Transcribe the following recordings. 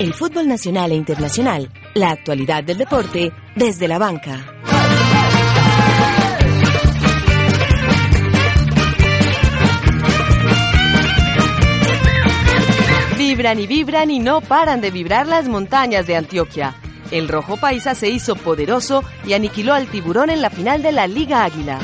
El fútbol nacional e internacional, la actualidad del deporte desde la banca. Vibran y vibran y no paran de vibrar las montañas de Antioquia. El rojo paisa se hizo poderoso y aniquiló al tiburón en la final de la Liga Águila.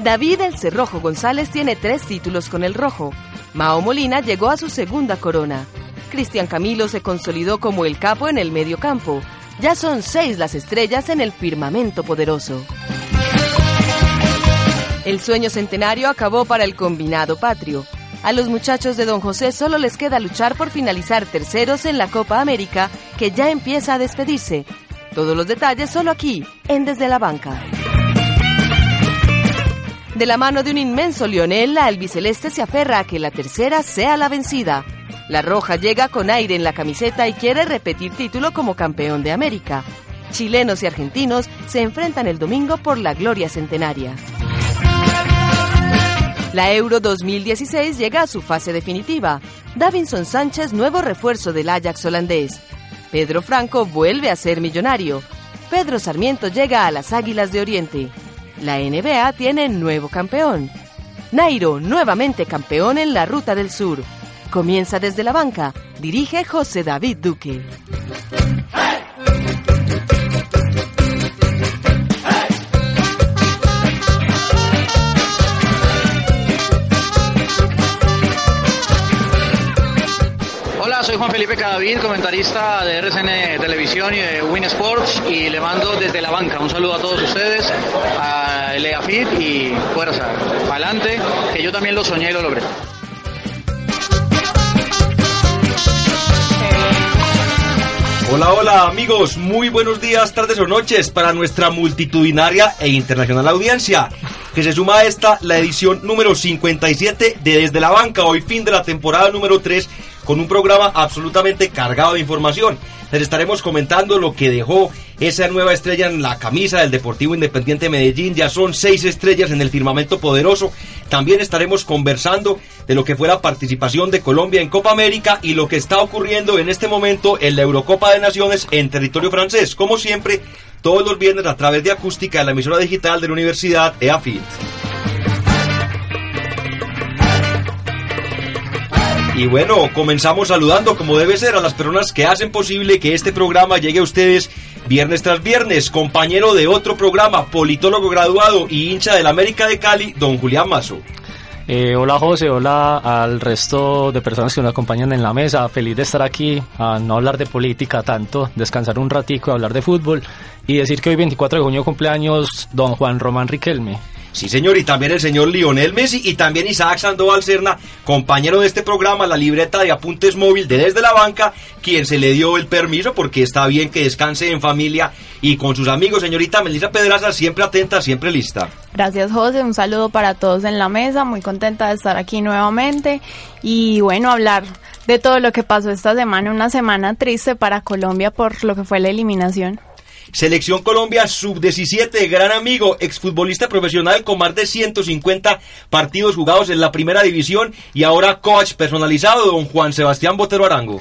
David el Cerrojo González tiene tres títulos con el rojo. Mao Molina llegó a su segunda corona. Cristian Camilo se consolidó como el capo en el medio campo. Ya son seis las estrellas en el firmamento poderoso. El sueño centenario acabó para el combinado patrio. A los muchachos de Don José solo les queda luchar por finalizar terceros en la Copa América, que ya empieza a despedirse. Todos los detalles solo aquí, en Desde la Banca. De la mano de un inmenso Lionel, la albiceleste se aferra a que la tercera sea la vencida. La roja llega con aire en la camiseta y quiere repetir título como campeón de América. Chilenos y argentinos se enfrentan el domingo por la gloria centenaria. La Euro 2016 llega a su fase definitiva. Davinson Sánchez, nuevo refuerzo del Ajax holandés. Pedro Franco vuelve a ser millonario. Pedro Sarmiento llega a las Águilas de Oriente. La NBA tiene nuevo campeón. Nairo, nuevamente campeón en la Ruta del Sur. Comienza desde la banca. Dirige José David Duque. Hola, soy Juan Felipe Cadavid, comentarista de RCN Televisión y de Win Sports y le mando desde la banca un saludo a todos ustedes, a Leafit y fuerza, adelante, que yo también lo soñé y lo logré. Hola, hola amigos, muy buenos días, tardes o noches para nuestra multitudinaria e internacional audiencia, que se suma a esta la edición número 57 de Desde la Banca, hoy fin de la temporada número 3, con un programa absolutamente cargado de información. Les estaremos comentando lo que dejó esa nueva estrella en la camisa del Deportivo Independiente Medellín. Ya son seis estrellas en el firmamento poderoso. También estaremos conversando de lo que fue la participación de Colombia en Copa América y lo que está ocurriendo en este momento en la Eurocopa de Naciones en territorio francés. Como siempre, todos los viernes a través de acústica de la emisora digital de la Universidad EAFIT. Y bueno, comenzamos saludando como debe ser a las personas que hacen posible que este programa llegue a ustedes viernes tras viernes. Compañero de otro programa, politólogo graduado y hincha del América de Cali, don Julián Mazo. Eh, hola José, hola al resto de personas que nos acompañan en la mesa. Feliz de estar aquí, a no hablar de política tanto, descansar un ratico, hablar de fútbol y decir que hoy 24 de junio cumpleaños don Juan Román Riquelme. Sí, señor, y también el señor Lionel Messi y también Isaac Sandoval Serna, compañero de este programa, la libreta de apuntes móvil de Desde la Banca, quien se le dio el permiso porque está bien que descanse en familia y con sus amigos. Señorita Melissa Pedraza, siempre atenta, siempre lista. Gracias, José. Un saludo para todos en la mesa. Muy contenta de estar aquí nuevamente y bueno, hablar de todo lo que pasó esta semana, una semana triste para Colombia por lo que fue la eliminación. Selección Colombia sub-17, gran amigo, exfutbolista profesional con más de 150 partidos jugados en la primera división y ahora coach personalizado, don Juan Sebastián Botero Arango.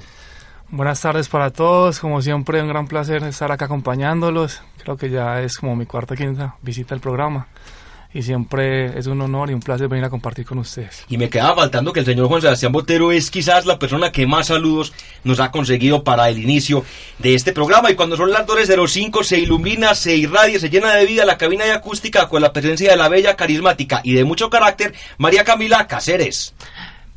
Buenas tardes para todos, como siempre un gran placer estar acá acompañándolos, creo que ya es como mi cuarta quinta visita al programa y siempre es un honor y un placer venir a compartir con ustedes. Y me quedaba faltando que el señor Juan Sebastián Botero es quizás la persona que más saludos nos ha conseguido para el inicio de este programa. Y cuando son las 2.05 se ilumina, se irradia, se llena de vida la cabina de acústica con la presencia de la bella, carismática y de mucho carácter María Camila Cáceres.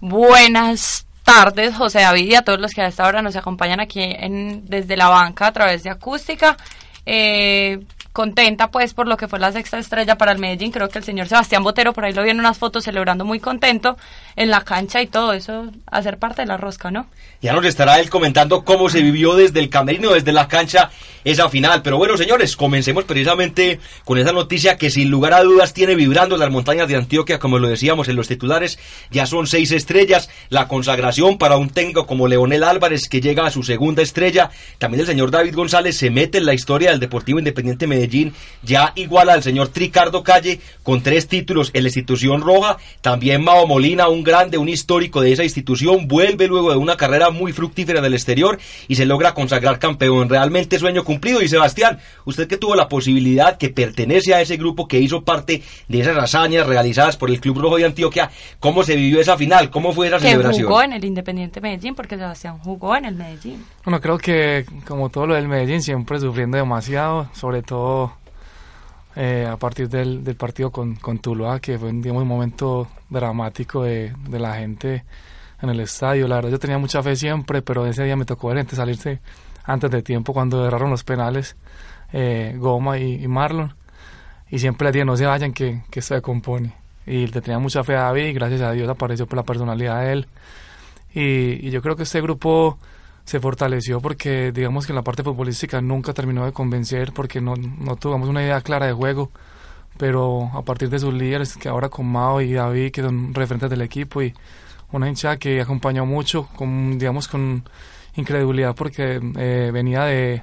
Buenas tardes, José David, y a todos los que a esta hora nos acompañan aquí en, desde la banca a través de acústica. Eh, contenta pues por lo que fue la sexta estrella para el Medellín. Creo que el señor Sebastián Botero por ahí lo vi en unas fotos celebrando muy contento en la cancha y todo eso, hacer parte de la rosca, ¿no? Ya nos estará él comentando cómo se vivió desde el camerino, desde la cancha, esa final. Pero bueno, señores, comencemos precisamente con esa noticia que sin lugar a dudas tiene vibrando las montañas de Antioquia, como lo decíamos en los titulares. Ya son seis estrellas, la consagración para un técnico como Leonel Álvarez, que llega a su segunda estrella. También el señor David González se mete en la historia del Deportivo Independiente Medellín, ya igual al señor Tricardo Calle con tres títulos en la institución roja. También Mao Molina, un grande, un histórico de esa institución, vuelve luego de una carrera muy fructífera del exterior y se logra consagrar campeón. Realmente sueño cumplido. Y Sebastián, usted que tuvo la posibilidad, que pertenece a ese grupo que hizo parte de esas hazañas realizadas por el Club Rojo de Antioquia, ¿cómo se vivió esa final? ¿Cómo fue esa celebración? jugó en el Independiente Medellín, porque Sebastián jugó en el Medellín. Bueno, creo que como todo lo del Medellín, siempre sufriendo demasiado, sobre todo eh, a partir del, del partido con, con Tuluá, que fue digamos, un momento dramático de, de la gente en el estadio. La verdad yo tenía mucha fe siempre, pero ese día me tocó ver gente salirse antes de tiempo cuando erraron los penales eh, Goma y, y Marlon. Y siempre les dije, no se vayan, que, que se compone. Y le tenía mucha fe a David y gracias a Dios apareció por la personalidad de él. Y, y yo creo que este grupo se fortaleció porque digamos que en la parte futbolística nunca terminó de convencer porque no, no tuvimos una idea clara de juego pero a partir de sus líderes que ahora con Mao y David que son referentes del equipo y una hinchada que acompañó mucho con digamos con incredulidad porque eh, venía de,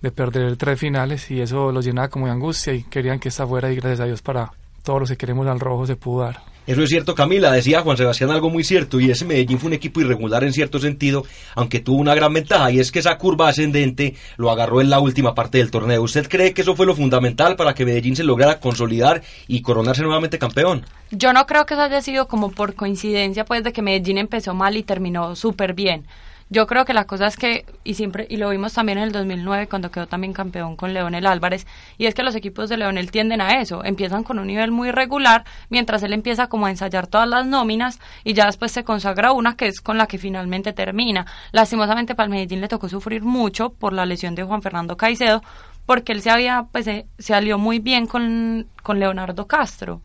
de perder tres finales y eso los llenaba como de angustia y querían que esta fuera y gracias a Dios para todos los que queremos al rojo se pudo dar. Eso es cierto, Camila. Decía Juan Sebastián algo muy cierto, y ese Medellín fue un equipo irregular en cierto sentido, aunque tuvo una gran ventaja, y es que esa curva ascendente lo agarró en la última parte del torneo. ¿Usted cree que eso fue lo fundamental para que Medellín se lograra consolidar y coronarse nuevamente campeón? Yo no creo que eso haya sido como por coincidencia, pues, de que Medellín empezó mal y terminó súper bien. Yo creo que la cosa es que, y siempre, y lo vimos también en el 2009 cuando quedó también campeón con Leonel Álvarez, y es que los equipos de Leonel tienden a eso, empiezan con un nivel muy regular, mientras él empieza como a ensayar todas las nóminas, y ya después se consagra una que es con la que finalmente termina. Lastimosamente para el Medellín le tocó sufrir mucho por la lesión de Juan Fernando Caicedo, porque él se había, pues se, se alió muy bien con, con Leonardo Castro.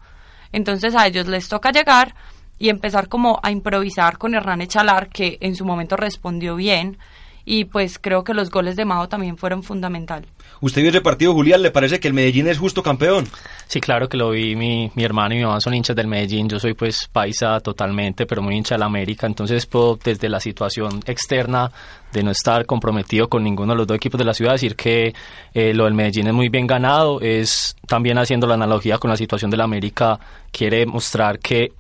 Entonces a ellos les toca llegar y empezar como a improvisar con Hernán Echalar, que en su momento respondió bien, y pues creo que los goles de Mao también fueron fundamental. ¿Usted vio ese partido, Julián? ¿Le parece que el Medellín es justo campeón? Sí, claro que lo vi. Mi, mi hermano y mi mamá son hinchas del Medellín. Yo soy pues paisa totalmente, pero muy hincha del América. Entonces puedo desde la situación externa de no estar comprometido con ninguno de los dos equipos de la ciudad decir que eh, lo del Medellín es muy bien ganado. Es también haciendo la analogía con la situación del América. Quiere mostrar que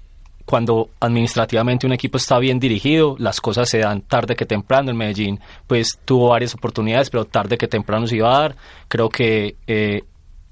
cuando administrativamente un equipo está bien dirigido, las cosas se dan tarde que temprano. El Medellín pues tuvo varias oportunidades, pero tarde que temprano se iba a dar. Creo que eh,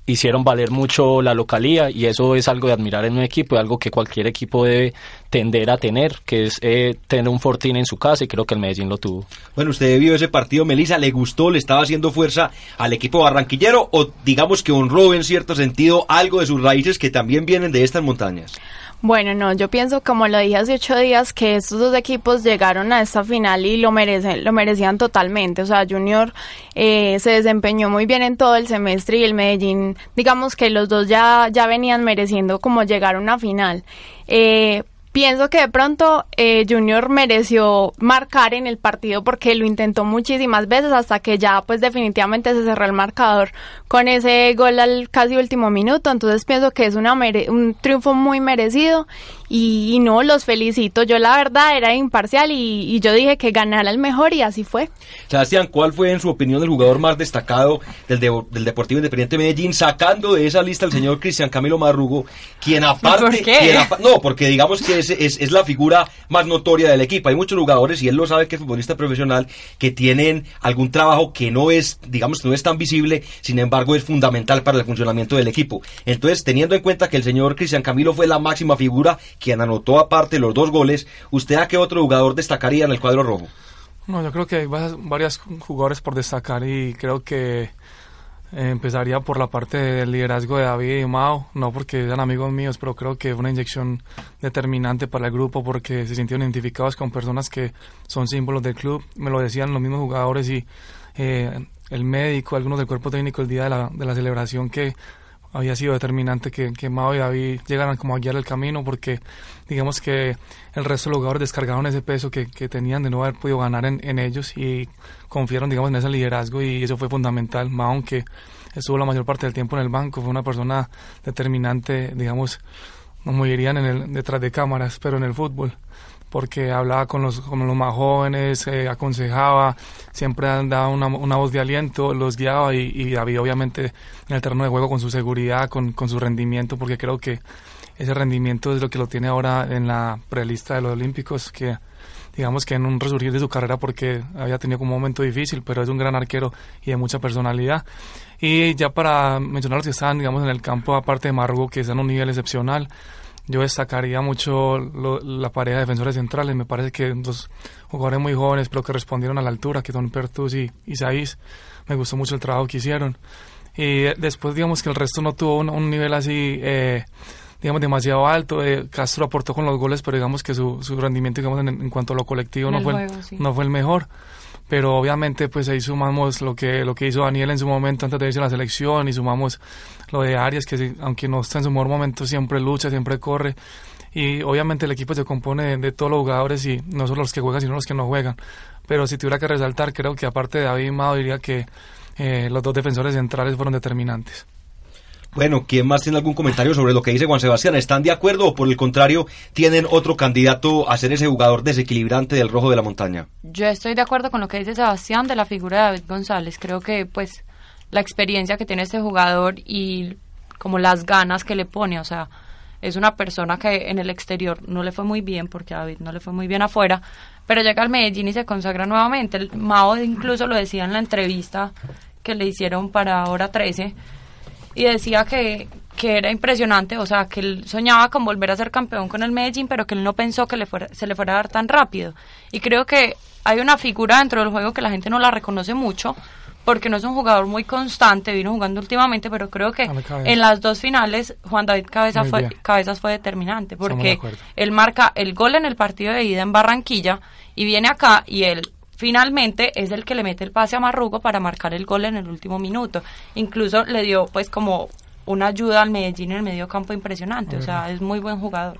hicieron valer mucho la localía y eso es algo de admirar en un equipo, algo que cualquier equipo debe tender a tener, que es eh, tener un Fortín en su casa y creo que el Medellín lo tuvo. Bueno, usted vio ese partido, Melissa, ¿le gustó, le estaba haciendo fuerza al equipo barranquillero o digamos que honró en cierto sentido algo de sus raíces que también vienen de estas montañas? Bueno, no, yo pienso, como lo dije hace ocho días, que estos dos equipos llegaron a esta final y lo merecen, lo merecían totalmente. O sea, Junior eh, se desempeñó muy bien en todo el semestre y el Medellín, digamos que los dos ya, ya venían mereciendo como llegar a una final. Eh, Pienso que de pronto eh, Junior mereció marcar en el partido porque lo intentó muchísimas veces hasta que ya pues definitivamente se cerró el marcador con ese gol al casi último minuto. Entonces pienso que es una un triunfo muy merecido y, y, no, los felicito. Yo la verdad era imparcial y, y, yo dije que ganara el mejor y así fue. Sebastián, ¿cuál fue en su opinión el jugador más destacado del, de, del Deportivo Independiente Medellín sacando de esa lista al señor Cristian Camilo Marrugo, quien aparte... ¿Por qué? Quien apa no, porque digamos que es, es, es, la figura más notoria del equipo. Hay muchos jugadores, y él lo sabe que es futbolista profesional, que tienen algún trabajo que no es, digamos, no es tan visible, sin embargo es fundamental para el funcionamiento del equipo. Entonces, teniendo en cuenta que el señor Cristian Camilo fue la máxima figura, quien anotó aparte los dos goles, ¿usted a qué otro jugador destacaría en el cuadro rojo? No, yo creo que hay varios jugadores por destacar y creo que eh, empezaría por la parte del liderazgo de David y Mao, no porque eran amigos míos, pero creo que fue una inyección determinante para el grupo porque se sintieron identificados con personas que son símbolos del club, me lo decían los mismos jugadores y eh, el médico, algunos del cuerpo técnico el día de la, de la celebración que había sido determinante que, que Mao y David llegaran como a guiar el camino porque digamos que el resto de los jugadores descargaron ese peso que, que tenían de no haber podido ganar en, en, ellos y confiaron digamos en ese liderazgo y eso fue fundamental. Mao aunque estuvo la mayor parte del tiempo en el banco fue una persona determinante digamos como dirían en el, detrás de cámaras pero en el fútbol porque hablaba con los, con los más jóvenes, eh, aconsejaba, siempre daba una, una, voz de aliento, los guiaba y, y David obviamente en el terreno de juego con su seguridad, con, con, su rendimiento, porque creo que ese rendimiento es lo que lo tiene ahora en la prelista de los Olímpicos, que digamos que en un resurgir de su carrera porque había tenido un momento difícil, pero es un gran arquero y de mucha personalidad. Y ya para mencionar los que están, digamos, en el campo, aparte de Margo, que está en un nivel excepcional, yo destacaría mucho lo, la pareja de defensores centrales. Me parece que dos jugadores muy jóvenes, pero que respondieron a la altura, que son Pertus y Isaís. Me gustó mucho el trabajo que hicieron. Y después, digamos que el resto no tuvo un, un nivel así, eh, digamos, demasiado alto. Eh, Castro aportó con los goles, pero digamos que su, su rendimiento, digamos, en, en, cuanto a lo colectivo, no fue, juego, sí. no fue el mejor pero obviamente pues ahí sumamos lo que lo que hizo Daniel en su momento antes de irse a la selección y sumamos lo de Arias que aunque no está en su mejor momento siempre lucha, siempre corre y obviamente el equipo se compone de, todos los jugadores y no solo los que juegan sino los que no juegan pero si tuviera que resaltar creo que aparte de David Mado diría que eh, los dos defensores centrales fueron determinantes. Bueno, ¿quién más tiene algún comentario sobre lo que dice Juan Sebastián? ¿Están de acuerdo o por el contrario tienen otro candidato a ser ese jugador desequilibrante del rojo de la montaña? Yo estoy de acuerdo con lo que dice Sebastián de la figura de David González. Creo que pues la experiencia que tiene este jugador y como las ganas que le pone, o sea, es una persona que en el exterior no le fue muy bien porque a David no le fue muy bien afuera, pero llega al Medellín y se consagra nuevamente. El Mao incluso lo decía en la entrevista que le hicieron para Hora 13 y decía que, que era impresionante, o sea, que él soñaba con volver a ser campeón con el Medellín, pero que él no pensó que le fuera, se le fuera a dar tan rápido. Y creo que hay una figura dentro del juego que la gente no la reconoce mucho, porque no es un jugador muy constante, vino jugando últimamente, pero creo que en las dos finales Juan David Cabeza fue, Cabezas fue determinante, porque él marca el gol en el partido de ida en Barranquilla y viene acá y él finalmente es el que le mete el pase a Marrugo para marcar el gol en el último minuto. Incluso le dio pues como una ayuda al Medellín en el medio campo impresionante, o sea, es muy buen jugador.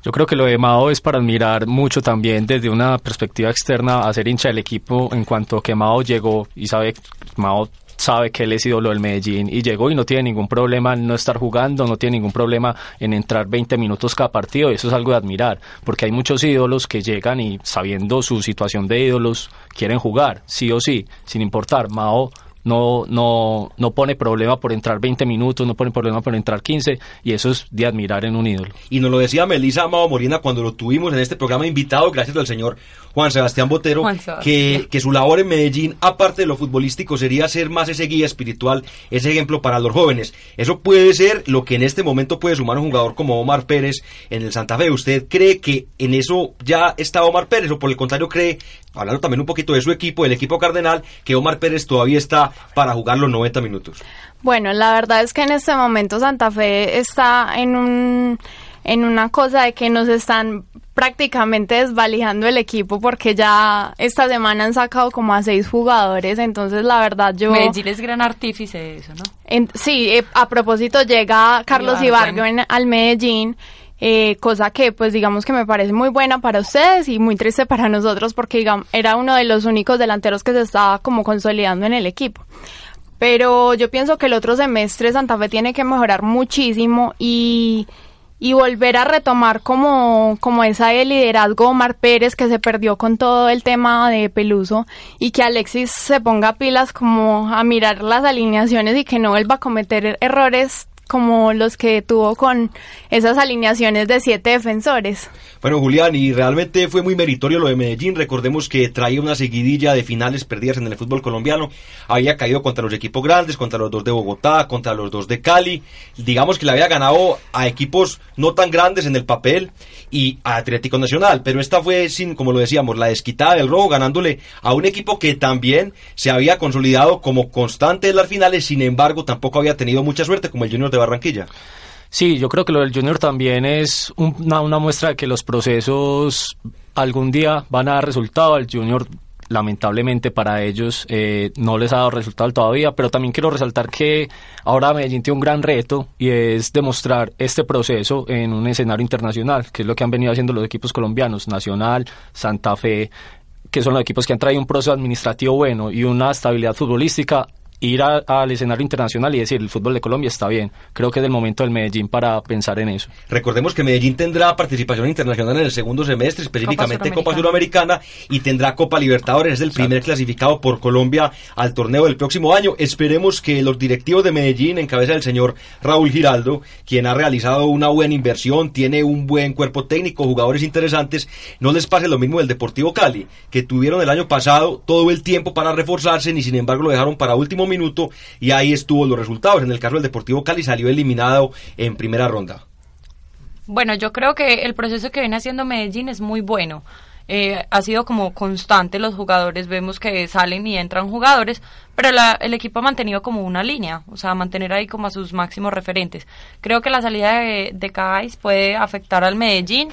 Yo creo que lo de Mao es para admirar mucho también desde una perspectiva externa a ser hincha del equipo en cuanto que Mao llegó y sabe, Mao sabe que él es ídolo del Medellín y llegó y no tiene ningún problema en no estar jugando, no tiene ningún problema en entrar 20 minutos cada partido y eso es algo de admirar, porque hay muchos ídolos que llegan y sabiendo su situación de ídolos quieren jugar, sí o sí, sin importar. Mao no, no, no pone problema por entrar 20 minutos, no pone problema por entrar 15 y eso es de admirar en un ídolo. Y nos lo decía Melissa Amado Morina cuando lo tuvimos en este programa invitado, gracias al señor Juan Sebastián Botero, Juan Sebastián. Que, que su labor en Medellín, aparte de lo futbolístico, sería ser más ese guía espiritual, ese ejemplo para los jóvenes. Eso puede ser lo que en este momento puede sumar un jugador como Omar Pérez en el Santa Fe. ¿Usted cree que en eso ya está Omar Pérez o por el contrario cree, hablando también un poquito de su equipo, el equipo cardenal, que Omar Pérez todavía está para jugar los 90 minutos? Bueno, la verdad es que en este momento Santa Fe está en un en una cosa de que nos están prácticamente desvalijando el equipo porque ya esta semana han sacado como a seis jugadores, entonces la verdad yo... Medellín es gran artífice de eso, ¿no? En, sí, eh, a propósito llega Carlos Ibargo en, al Medellín, eh, cosa que pues digamos que me parece muy buena para ustedes y muy triste para nosotros porque digamos, era uno de los únicos delanteros que se estaba como consolidando en el equipo. Pero yo pienso que el otro semestre Santa Fe tiene que mejorar muchísimo y volver a retomar como, como esa de liderazgo Omar Pérez que se perdió con todo el tema de Peluso y que Alexis se ponga pilas como a mirar las alineaciones y que no vuelva a cometer errores como los que tuvo con esas alineaciones de siete defensores. Bueno, Julián, y realmente fue muy meritorio lo de Medellín. Recordemos que traía una seguidilla de finales perdidas en el fútbol colombiano. Había caído contra los equipos grandes, contra los dos de Bogotá, contra los dos de Cali. Digamos que le había ganado a equipos no tan grandes en el papel y a Atlético Nacional. Pero esta fue, sin, como lo decíamos, la desquitada del robo, ganándole a un equipo que también se había consolidado como constante en las finales. Sin embargo, tampoco había tenido mucha suerte, como el Junior de Barranquilla. Sí, yo creo que lo del Junior también es una, una muestra de que los procesos algún día van a dar resultado. El Junior lamentablemente para ellos eh, no les ha dado resultado todavía, pero también quiero resaltar que ahora Medellín tiene un gran reto y es demostrar este proceso en un escenario internacional, que es lo que han venido haciendo los equipos colombianos, Nacional, Santa Fe, que son los equipos que han traído un proceso administrativo bueno y una estabilidad futbolística ir al escenario internacional y decir el fútbol de Colombia está bien. Creo que es el momento del Medellín para pensar en eso. Recordemos que Medellín tendrá participación internacional en el segundo semestre, específicamente Copa Suramericana, y tendrá Copa Libertadores, es el primer clasificado por Colombia al torneo del próximo año. Esperemos que los directivos de Medellín, en cabeza del señor Raúl Giraldo, quien ha realizado una buena inversión, tiene un buen cuerpo técnico, jugadores interesantes, no les pase lo mismo del Deportivo Cali, que tuvieron el año pasado todo el tiempo para reforzarse y sin embargo lo dejaron para último minuto y ahí estuvo los resultados. En el caso del Deportivo Cali salió eliminado en primera ronda. Bueno, yo creo que el proceso que viene haciendo Medellín es muy bueno. Eh, ha sido como constante los jugadores, vemos que salen y entran jugadores, pero el equipo ha mantenido como una línea, o sea, mantener ahí como a sus máximos referentes. Creo que la salida de, de puede afectar al Medellín,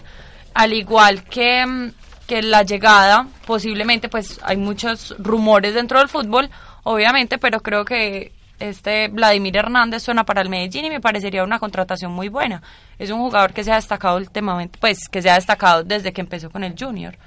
al igual que, mm, que la llegada, posiblemente, pues hay muchos rumores dentro del fútbol, obviamente, pero creo que este Vladimir Hernández suena para el Medellín y me parecería una contratación muy buena. Es un jugador que se ha destacado últimamente, pues que se ha destacado desde que empezó con el Junior.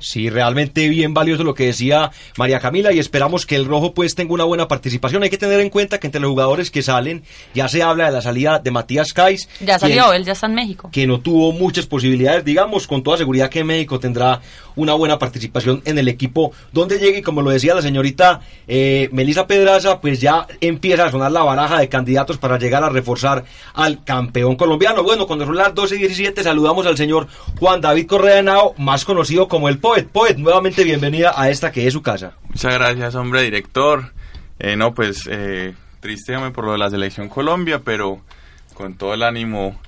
Sí, realmente bien valioso lo que decía María Camila y esperamos que el rojo pues tenga una buena participación. Hay que tener en cuenta que entre los jugadores que salen ya se habla de la salida de Matías Kais. Ya salió, él ya está en México. Que no tuvo muchas posibilidades, digamos, con toda seguridad que México tendrá una buena participación en el equipo donde llegue y como lo decía la señorita eh, Melissa Pedraza, pues ya empieza a sonar la baraja de candidatos para llegar a reforzar al campeón colombiano. Bueno, con el 12 y 17 saludamos al señor Juan David Correa Nao, más conocido como el Poet. Poet, nuevamente bienvenida a esta que es su casa. Muchas gracias, hombre director. Eh, no, pues eh, triste por lo de la selección Colombia, pero con todo el ánimo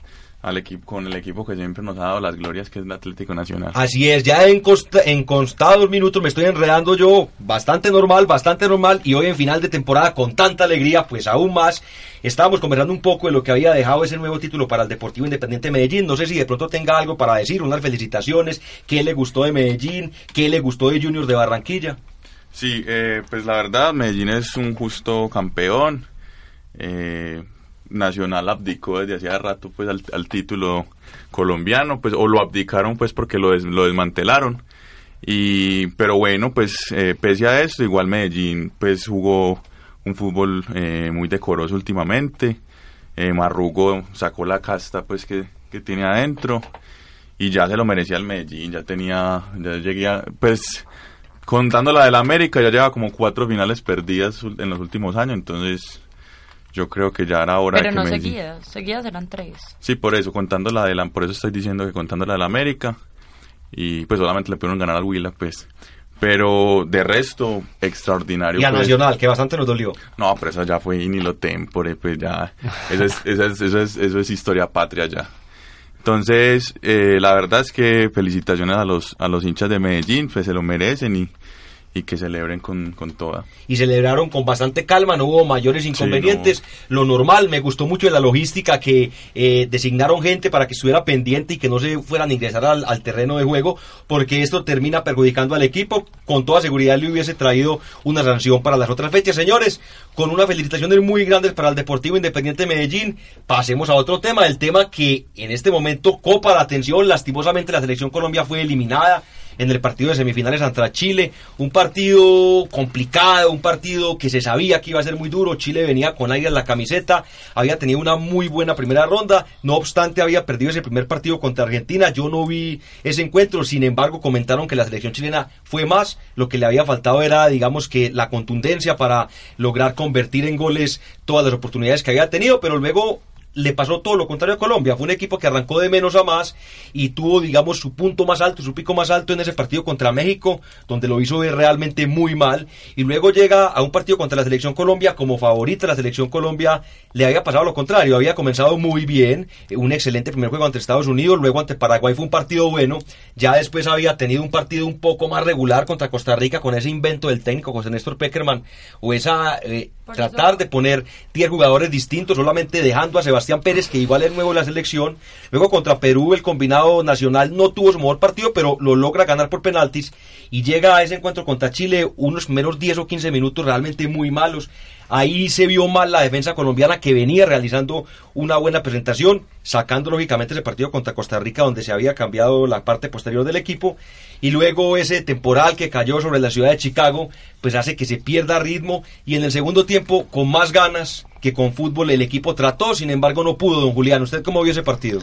al equipo con el equipo que siempre nos ha dado las glorias que es el Atlético Nacional. Así es, ya en, en constados minutos me estoy enredando yo, bastante normal, bastante normal y hoy en final de temporada con tanta alegría, pues aún más. Estábamos conversando un poco de lo que había dejado ese nuevo título para el Deportivo Independiente de Medellín. No sé si de pronto tenga algo para decir, unas felicitaciones, qué le gustó de Medellín, qué le gustó de Junior de Barranquilla. Sí, eh, pues la verdad, Medellín es un justo campeón. Eh, Nacional abdicó desde hacía rato pues al, título colombiano, pues o lo abdicaron pues porque lo, lo desmantelaron. Y pero bueno, pues eh, pese a esto, igual Medellín pues jugó un fútbol eh, muy decoroso últimamente. Eh, Marrugo sacó la casta pues que, que tiene adentro y ya se lo merecía el Medellín, ya tenía, ya llegué pues contando la del América ya lleva como cuatro finales perdidas en los últimos años, entonces yo creo que ya era hora Pero de que no seguidas, seguidas eran tres. Sí, por eso, contando la de la, por eso estoy diciendo que contando la de la América, y pues solamente le pudieron ganar al Huila, pues. Pero de resto, extraordinario. Y a pues. Nacional, que bastante nos dolió. No, pero eso ya fue ni lo tempore, pues ya. Eso es, eso es, eso es, eso es historia patria ya. Entonces, eh, la verdad es que felicitaciones a los, a los hinchas de Medellín, pues se lo merecen y, y que celebren con, con, toda. Y celebraron con bastante calma, no hubo mayores inconvenientes, lo normal, me gustó mucho la logística que eh, designaron gente para que estuviera pendiente y que no se fueran a ingresar al, al, terreno de juego, porque esto termina perjudicando al equipo, con toda seguridad le hubiese traído una sanción para las otras fechas. Señores, con unas felicitaciones muy grandes para el Deportivo Independiente de Medellín, pasemos a otro tema, el tema que en este momento copa la atención, lastimosamente la selección Colombia fue eliminada en el partido de semifinales contra Chile. Un partido complicado, un partido que se sabía que iba a ser muy duro. Chile venía con aire en la camiseta, había tenido una muy buena primera ronda, no obstante había perdido ese primer partido contra Argentina. Yo no vi ese encuentro, sin embargo comentaron que la selección chilena fue más, lo que le había faltado era, digamos que la contundencia para lograr convertir en goles todas las oportunidades que había tenido, pero luego le pasó todo lo contrario a Colombia. Fue un equipo que arrancó de menos a más y tuvo, digamos, su punto más alto, su pico más alto en ese partido contra México, donde lo hizo realmente muy mal. Y luego llega a un partido contra la selección Colombia como favorita. La selección Colombia le había pasado lo contrario, había comenzado muy bien, eh, un excelente primer juego ante Estados Unidos, luego ante Paraguay fue un partido bueno. Ya después había tenido un partido un poco más regular contra Costa Rica con ese invento del técnico José Néstor Peckerman o esa eh, tratar de poner 10 jugadores distintos, solamente dejando a Sebastián Pérez, que igual es nuevo en la selección. Luego contra Perú, el combinado nacional no tuvo su mejor partido, pero lo logra ganar por penaltis. Y llega a ese encuentro contra Chile unos primeros 10 o 15 minutos realmente muy malos. Ahí se vio mal la defensa colombiana que venía realizando una buena presentación, sacando lógicamente ese partido contra Costa Rica donde se había cambiado la parte posterior del equipo y luego ese temporal que cayó sobre la ciudad de Chicago pues hace que se pierda ritmo y en el segundo tiempo con más ganas que con fútbol el equipo trató, sin embargo no pudo, don Julián. ¿Usted cómo vio ese partido?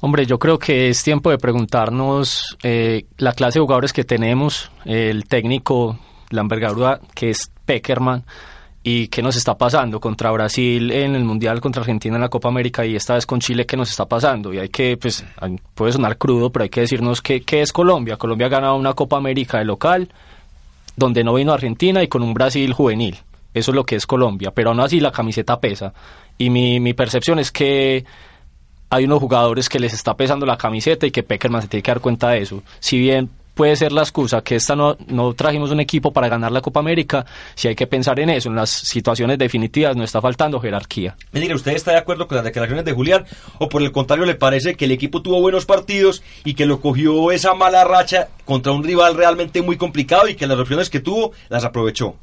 Hombre, yo creo que es tiempo de preguntarnos eh, la clase de jugadores que tenemos, el técnico, la envergadura que es Peckerman y qué nos está pasando contra Brasil en el Mundial, contra Argentina en la Copa América y esta vez con Chile, qué nos está pasando. Y hay que, pues, puede sonar crudo, pero hay que decirnos qué, qué es Colombia. Colombia ha ganado una Copa América de local, donde no vino Argentina y con un Brasil juvenil. Eso es lo que es Colombia, pero aún así la camiseta pesa. Y mi, mi percepción es que hay unos jugadores que les está pesando la camiseta y que Peckerman se tiene que dar cuenta de eso. Si bien puede ser la excusa que esta no, no trajimos un equipo para ganar la Copa América, si hay que pensar en eso, en las situaciones definitivas no está faltando jerarquía. Mire, ¿usted está de acuerdo con las declaraciones de Julián o por el contrario le parece que el equipo tuvo buenos partidos y que lo cogió esa mala racha contra un rival realmente muy complicado y que las opciones que tuvo las aprovechó?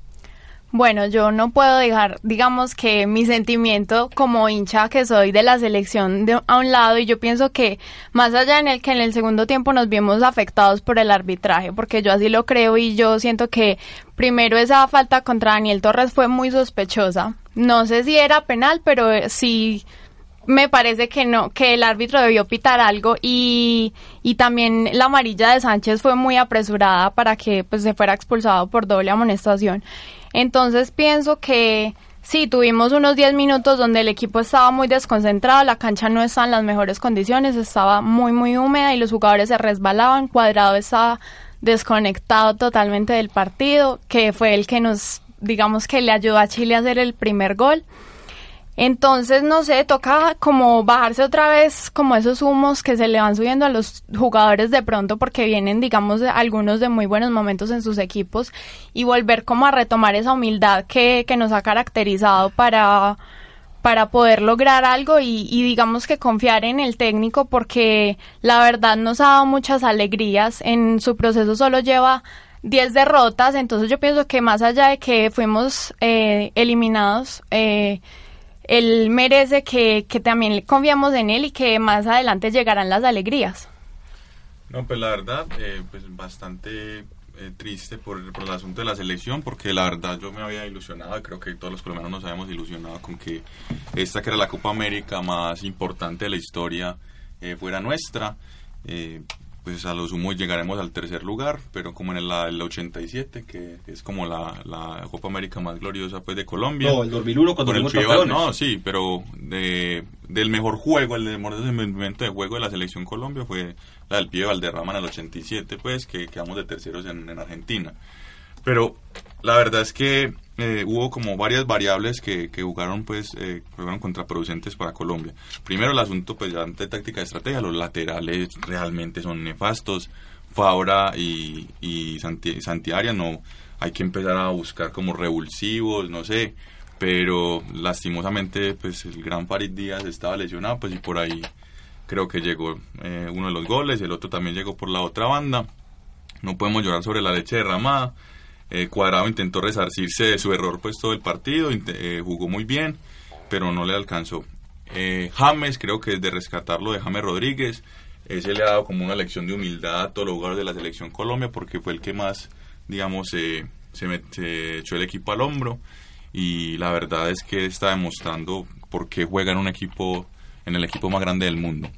Bueno, yo no puedo dejar, digamos que mi sentimiento como hincha que soy de la selección de, a un lado y yo pienso que más allá en el que en el segundo tiempo nos vimos afectados por el arbitraje, porque yo así lo creo y yo siento que primero esa falta contra Daniel Torres fue muy sospechosa. No sé si era penal, pero eh, sí me parece que no, que el árbitro debió pitar algo y, y también la amarilla de Sánchez fue muy apresurada para que pues se fuera expulsado por doble amonestación. Entonces pienso que sí, tuvimos unos 10 minutos donde el equipo estaba muy desconcentrado, la cancha no estaba en las mejores condiciones, estaba muy, muy húmeda y los jugadores se resbalaban, Cuadrado estaba desconectado totalmente del partido, que fue el que nos, digamos que le ayudó a Chile a hacer el primer gol. Entonces, no sé, toca como bajarse otra vez como esos humos que se le van subiendo a los jugadores de pronto porque vienen, digamos, algunos de muy buenos momentos en sus equipos y volver como a retomar esa humildad que, que nos ha caracterizado para, para poder lograr algo y, y, digamos que confiar en el técnico porque la verdad nos ha dado muchas alegrías. En su proceso solo lleva 10 derrotas, entonces yo pienso que más allá de que fuimos eh, eliminados, eh, él merece que, que también confiamos en él y que más adelante llegarán las alegrías. No, pues la verdad, eh, pues bastante eh, triste por, por, el asunto de la selección, porque la verdad yo me había ilusionado, creo que todos los colombianos nos habíamos ilusionado con que esta que era la Copa América más importante de la historia eh, fuera nuestra. Pues a lo sumo llegaremos al tercer lugar, pero como en el, el 87, que es como la, la, Copa América más gloriosa pues de Colombia. No, el 2001 cuando fuimos campeones. No, sí, pero de, del mejor juego, el mejor desenvolvimiento de juego de la selección Colombia fue la del pibe Valderrama en el 87, pues, que quedamos de terceros en, en Argentina. Pero la verdad es que eh, hubo como varias variables que, que jugaron pues eh, fueron contraproducentes para Colombia. Primero el asunto pues ya de táctica de estrategia, los laterales realmente son nefastos. Fabra y, y Santi, Santiaria no hay que empezar a buscar como revulsivos, no sé, pero lastimosamente pues el gran Farid Díaz estaba lesionado pues y por ahí creo que llegó eh, uno de los goles, el otro también llegó por la otra banda. No podemos llorar sobre la leche derramada eh, Cuadrado intentó resarcirse de su error pues todo el partido, eh, jugó muy bien, pero no le alcanzó. Eh, James, creo que de rescatarlo de James Rodríguez, ese le ha dado como una lección de humildad a todos los jugadores de la selección Colombia porque fue el que más, digamos, se, se echó el equipo al hombro y la verdad es que está demostrando por qué juega en un equipo, en el equipo más grande del mundo.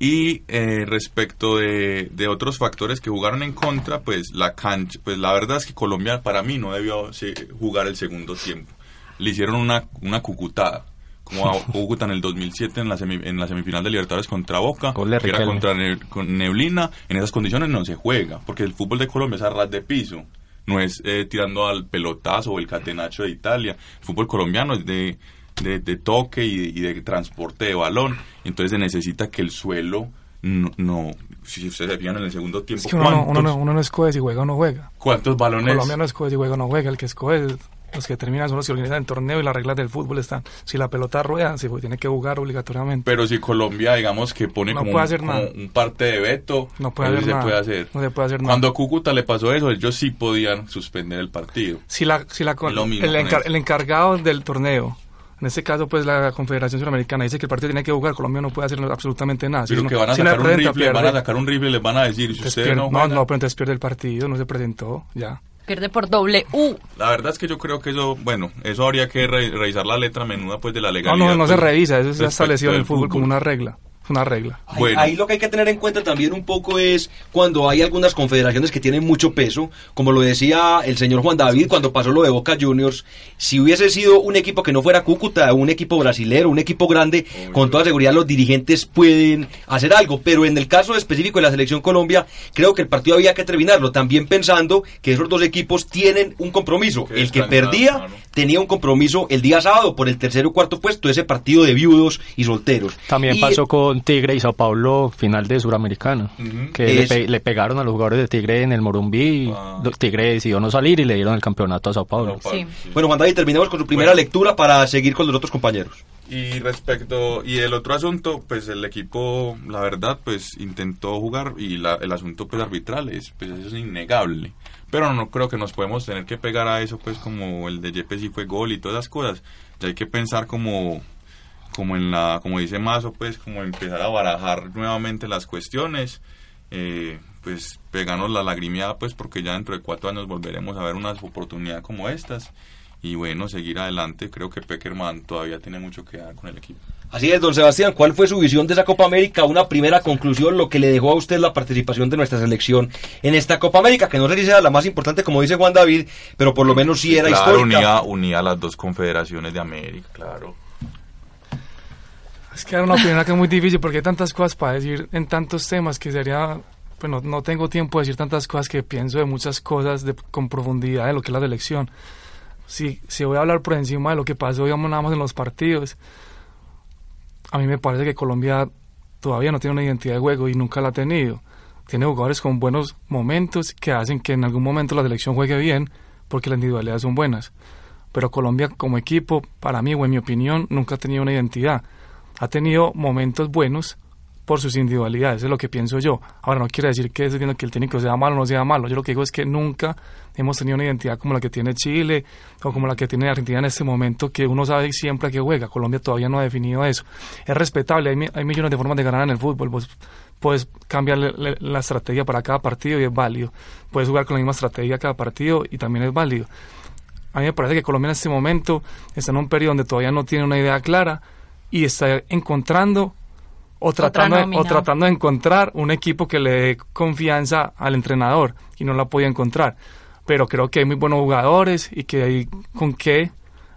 Y eh, respecto de, de, otros factores que jugaron en contra, pues la cancha, pues la verdad es que Colombia para mí no debió jugar el segundo tiempo. Le hicieron una, una cucutada, como a Cúcuta en el 2007 en la, en la semifinal de Libertadores contra Boca, que era contra Neblina. En esas condiciones no se juega, porque el fútbol de Colombia es a ras de piso. No es eh, tirando al pelotazo o el catenacho de Italia. El fútbol colombiano es de de, de toque y de, y de, transporte de balón. Entonces se necesita que el suelo no, no si ustedes se fijan en el segundo tiempo. Es que uno, no, uno, no, uno juega o no juega. ¿Cuántos balones? Colombia no escoge si juega o no juega, el que escoge Los que terminan son los que organizan el torneo y las reglas del fútbol están. Si la pelota rueda, se tiene que jugar obligatoriamente. Pero si Colombia, digamos, que pone No como, puede un, hacer como nada. un parte de veto, No puede se nada. puede hacer. No se puede hacer nada. Cuando a Cúcuta le pasó eso, ellos sí podían suspender el partido. si la, si la, Es encar- el encargado del torneo, en este caso pues la Confederación Suramericana dice que el partido tiene que jugar, Colombia no puede hacer absolutamente nada. Si Pero no- que van a si no sacar un rifle, van a pierde. sacar un rifle y les van a decir, si ustedes pierde. no no, no, pero entonces pierde el partido, no se presentó, ya. Pierde por doble U. La verdad es que yo creo que eso, bueno, eso habría que re- revisar la letra menuda pues de la No, legalidad. no, no se pues, revisa, eso es respecto establecido en del el fútbol como una regla, una regla. Ahí- Bueno. Ahí lo que hay que tener en cuenta también un poco es cuando hay algunas confederaciones que tienen mucho peso, como lo decía el señor Juan David cuando pasó lo de Boca Juniors, si hubiese sido un equipo que no fuera Cúcuta, un equipo brasilero, un equipo grande, con toda seguridad los dirigentes pueden hacer algo, pero en el caso específico de la selección Colombia, creo que el partido había que terminarlo, también pensando que esos dos equipos tienen un compromiso, Que el que perdía claro. tenía un compromiso el día sábado por el tercero o cuarto puesto, ese partido de viudos y solteros. También Y- pasó con Tigre y Sao Paulo, final de Suramericana, Ujú. que le, Es- pe- le pegaron a los jugadores de Tigre en el Morumbí. y Ah. Tigre decidió no salir y le dieron el campeonato a Sao Paulo. Sí. Bueno, Juan David, terminemos con su primera Bueno. lectura para seguir con los otros compañeros. Y respecto, y el otro asunto, pues el equipo, la verdad, pues intentó jugar y la- el asunto pues arbitral es, pues eso es innegable. Pero no creo que nos podemos tener que pegar a eso, pues como el de Yepes y fue gol y todas esas cosas. Ya hay que pensar como, como en la, como dice Mazo, pues como empezar a barajar nuevamente las cuestiones. Eh, pues pegarnos la lagrimeada, pues porque ya dentro de cuatro años volveremos a ver una oportunidad como estas. Y bueno, seguir adelante. Creo que Peckerman todavía tiene mucho que dar con el equipo. Así es, don Sebastián, ¿cuál fue su visión de esa Copa América? Una primera conclusión, lo que le dejó a usted la participación de nuestra selección en esta Copa América, que no sé si sea la más importante, como dice Juan David, pero por lo menos sí era claro, histórica. unía, unía las dos confederaciones de América, claro. Es que era una opinión que es muy difícil porque hay tantas cosas para decir en tantos temas que sería, pues no, no tengo tiempo de decir tantas cosas que pienso de muchas cosas de, con profundidad de lo que es la selección. Si, si voy a hablar por encima de lo que pasó, digamos, nada más en los partidos, a mí me parece que Colombia todavía no tiene una identidad de juego y nunca la ha tenido. Tiene jugadores con buenos momentos que hacen que en algún momento la selección juegue bien porque las individualidades son buenas. Pero Colombia como equipo, para mí o en mi opinión, nunca ha tenido una identidad. Ha tenido momentos buenos por sus individualidades, es lo que pienso yo. Ahora no quiere decir que, eso que el técnico sea malo o no sea malo. Yo lo que digo es que nunca hemos tenido una identidad como la que tiene Chile o como la que tiene Argentina en este momento, que uno sabe siempre a qué juega. Colombia todavía no ha definido eso. Es respetable, hay, mi- hay millones de formas de ganar en el fútbol. Vos puedes cambiar le- la estrategia para cada partido y es válido. Puedes jugar con la misma estrategia cada partido y también es válido. A mí me parece que Colombia en este momento está en un periodo donde todavía no tiene una idea clara y está encontrando o tratando, o tratando de encontrar un equipo que le dé confianza al entrenador y no la podido encontrar. Pero creo que hay muy buenos jugadores y que hay con qué,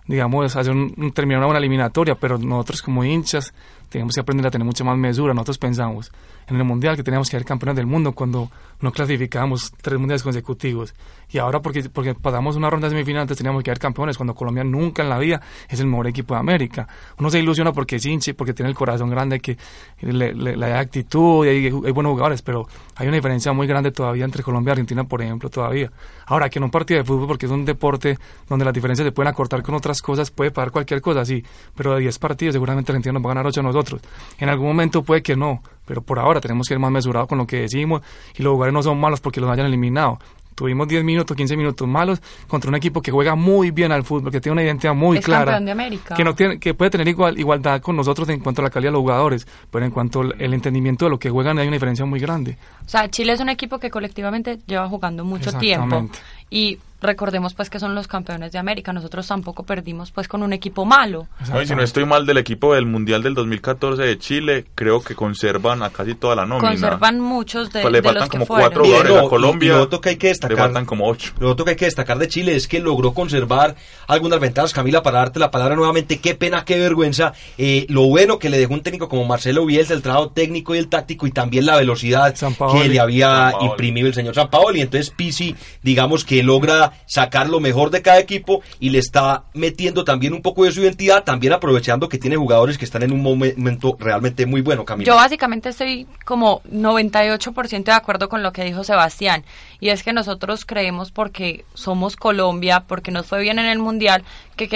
digamos, hacer un, un- terminar una buena eliminatoria, pero nosotros como hinchas tenemos que aprender a tener mucha más mesura. Nosotros pensamos en el Mundial que teníamos que ser campeones del mundo cuando no clasificábamos tres mundiales consecutivos. Y ahora porque, porque pasamos una ronda semifinal antes teníamos que ser campeones cuando Colombia nunca en la vida es el mejor equipo de América. Uno se ilusiona porque es hinche, porque tiene el corazón grande, que le, le- da actitud y hay, buenos jugadores, pero hay una diferencia muy grande todavía entre Colombia y Argentina, por ejemplo, todavía. Ahora, que en un partido de fútbol, porque es un deporte donde las diferencias se pueden acortar con otras cosas, puede pasar cualquier cosa, sí, pero de 10 partidos seguramente Argentina nos va a ganar 8 a nosotros. En algún momento puede que no, pero por ahora tenemos que ir más mesurados con lo que decimos y los jugadores no son malos porque los hayan eliminado. Tuvimos 10 minutos, 15 minutos malos contra un equipo que juega muy bien al fútbol, que tiene una identidad muy Es clara. campeón de América. Que, no tiene, que puede tener igual, igualdad con nosotros en cuanto a la calidad de los jugadores, pero en cuanto al el entendimiento de lo que juegan hay una diferencia muy grande. O sea, Chile es un equipo que colectivamente lleva jugando mucho tiempo y recordemos pues que son los campeones de América. Nosotros tampoco perdimos pues con un equipo malo. No, y si no estoy mal del equipo del Mundial del 2014 de Chile, creo que conservan a casi toda la nómina. Conservan muchos de, Pues le de faltan los que como fueron. cuatro jugadores. a Colombia y- y lo otro que hay que destacar- le faltan como ocho. Lo otro que hay que destacar de Chile es que logró conservar algunas ventajas. Camila, para darte la palabra nuevamente, qué pena, qué vergüenza. Eh, lo bueno que le dejó un técnico como Marcelo Bielsa, el trabajo técnico y el táctico y también la velocidad que le había imprimido el señor Sampaoli. Entonces Pisi, digamos que logra sacar lo mejor de cada equipo y le está metiendo también un poco de su identidad, también aprovechando que tiene jugadores que están en un momento realmente muy bueno, Camila. Yo básicamente estoy como 98% de acuerdo con lo que dijo Sebastián, y es que nosotros creemos porque somos Colombia, porque nos fue bien en el Mundial, que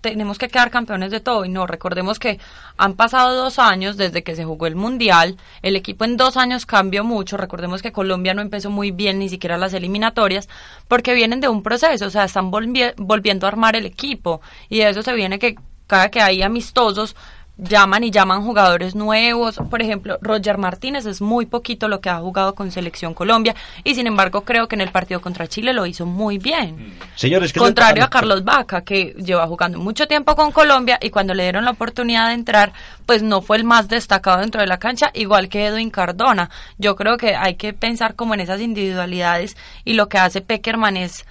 tenemos que quedar campeones de todo, y no, recordemos que han pasado dos años desde que se jugó el Mundial, el equipo en dos años cambió mucho, recordemos que Colombia no empezó muy bien ni siquiera las eliminatorias, porque vienen de un proceso, o sea, están volviendo a armar el equipo, y de eso se viene que cada que hay amistosos, llaman y llaman jugadores nuevos. Por ejemplo, Roger Martínez es muy poquito lo que ha jugado con Selección Colombia y sin embargo creo que en el partido contra Chile lo hizo muy bien. Señores, contrario a Carlos Vaca que lleva jugando mucho tiempo con Colombia y cuando le dieron la oportunidad de entrar, pues no fue el más destacado dentro de la cancha, igual que Edwin Cardona. Yo creo que hay que pensar como en esas individualidades y lo que hace Peckerman es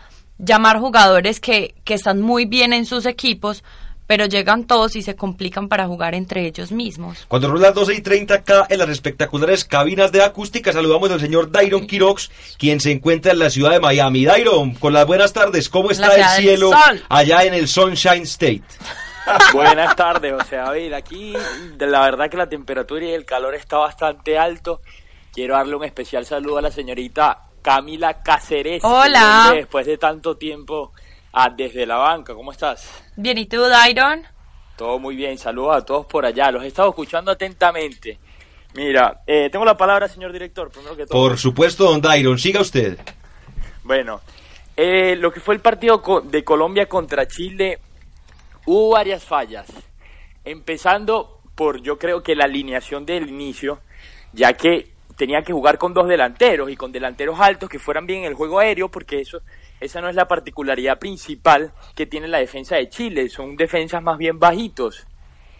llamar jugadores que, que están muy bien en sus equipos, pero llegan todos y se complican para jugar entre ellos mismos. Cuando son las 12 y 30 acá en las espectaculares cabinas de acústica, saludamos al señor Dairon Quirox, quien se encuentra en la ciudad de Miami. Dairon, con las buenas tardes, ¿cómo está el cielo allá en el Sunshine State? Buenas tardes, o sea, ver, aquí de la verdad que la temperatura y el calor está bastante alto. Quiero darle un especial saludo a la señorita Camila Cáceres. Hola. Después de tanto tiempo Ah, desde la banca, ¿cómo estás? Bien, ¿y tú, Dairon? Todo muy bien, saludos a todos por allá, los he estado escuchando atentamente. Mira, eh, tengo la palabra, señor director, primero que todo. Por supuesto, don Dairon, siga usted. Bueno, eh, lo que fue el partido de Colombia contra Chile, hubo varias fallas. Empezando por, yo creo que la alineación del inicio, ya que tenía que jugar con dos delanteros y con delanteros altos que fueran bien en el juego aéreo, porque eso esa no es la particularidad principal que tiene la defensa de Chile, son defensas más bien bajitos.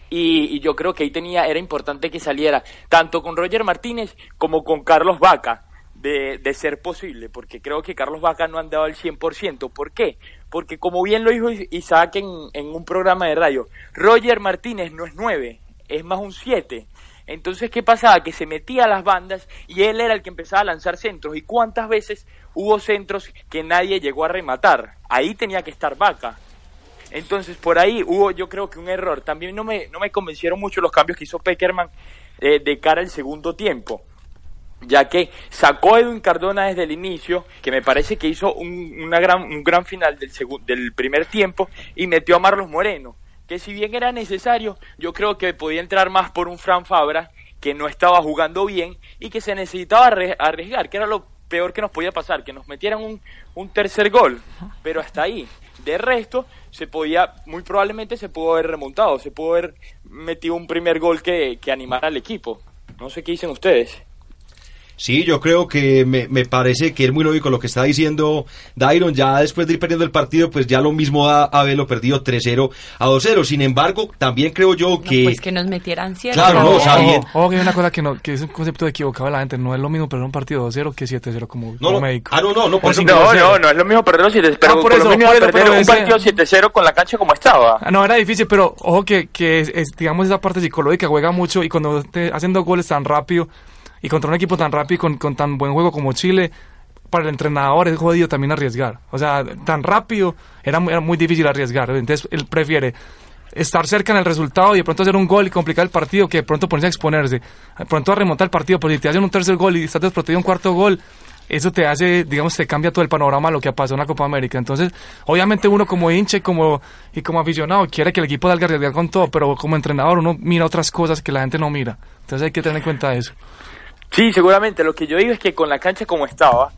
Y, yo creo que ahí tenía, era importante que saliera tanto con Roger Martínez como con Carlos Vaca, de, de ser posible, porque creo que Carlos Vaca no han dado el 100%. ¿Por qué? Porque como bien lo dijo Isaac en, en un programa de radio, Roger Martínez no es 9, es más un 7. Entonces, ¿qué pasaba? Que se metía a las bandas y él era el que empezaba a lanzar centros. ¿Y cuántas veces hubo centros que nadie llegó a rematar? Ahí tenía que estar Vaca. Entonces, por ahí hubo yo creo que un error. También no me, no me convencieron mucho los cambios que hizo Peckerman eh, de cara al segundo tiempo. Ya que sacó a Edwin Cardona desde el inicio, que me parece que hizo un, una gran, un gran final del, del primer tiempo, y metió a Marlos Moreno que si bien era necesario, yo creo que podía entrar más por un Fran Fabra que no estaba jugando bien y que se necesitaba arriesgar, que era lo peor que nos podía pasar, que nos metieran un, un tercer gol, pero hasta ahí. De resto, se podía, muy probablemente se pudo haber remontado, se pudo haber metido un primer gol que, que animara al equipo. No sé qué dicen ustedes. Sí, yo creo que me, me, parece que es muy lógico lo que está diciendo Dairon. Ya después de ir perdiendo el partido, pues ya lo mismo a haberlo perdido 3-0 a 2-0. Sin embargo, también creo yo que. pues que nos metieran cierto. Claro, no, o bien. Ojo, que hay una cosa que, no, que es un concepto equivocado de la gente. No es lo mismo perder un partido 2-0 que 7-0 como, no, médico. Ah, no, no, no, por eso no, no, no es lo mismo perder 7 pero ah, por, eso, mismo perder un partido 7-0 con la cancha como estaba. Ah, no, era difícil, pero ojo que, que es, digamos, esa parte psicológica juega mucho y cuando te hacen dos goles tan rápido y contra un equipo tan rápido y con, con tan buen juego como Chile, para el entrenador es jodido también arriesgar. O sea, tan rápido era, era muy difícil arriesgar. Entonces él prefiere estar cerca en el resultado y de pronto hacer un gol y complicar el partido que de pronto ponerse a exponerse. De pronto a remontar el partido, porque si te hacen un tercer gol y estás desprotegido un cuarto gol, eso te hace, digamos, te cambia todo el panorama lo que ha pasado en la Copa América. Entonces, obviamente uno como hincha y como, y como aficionado quiere que el equipo salga a arriesgar con todo, pero como entrenador uno mira otras cosas que la gente no mira. Entonces hay que tener en cuenta eso. Sí, seguramente. Lo que yo digo es que con la cancha como estaba,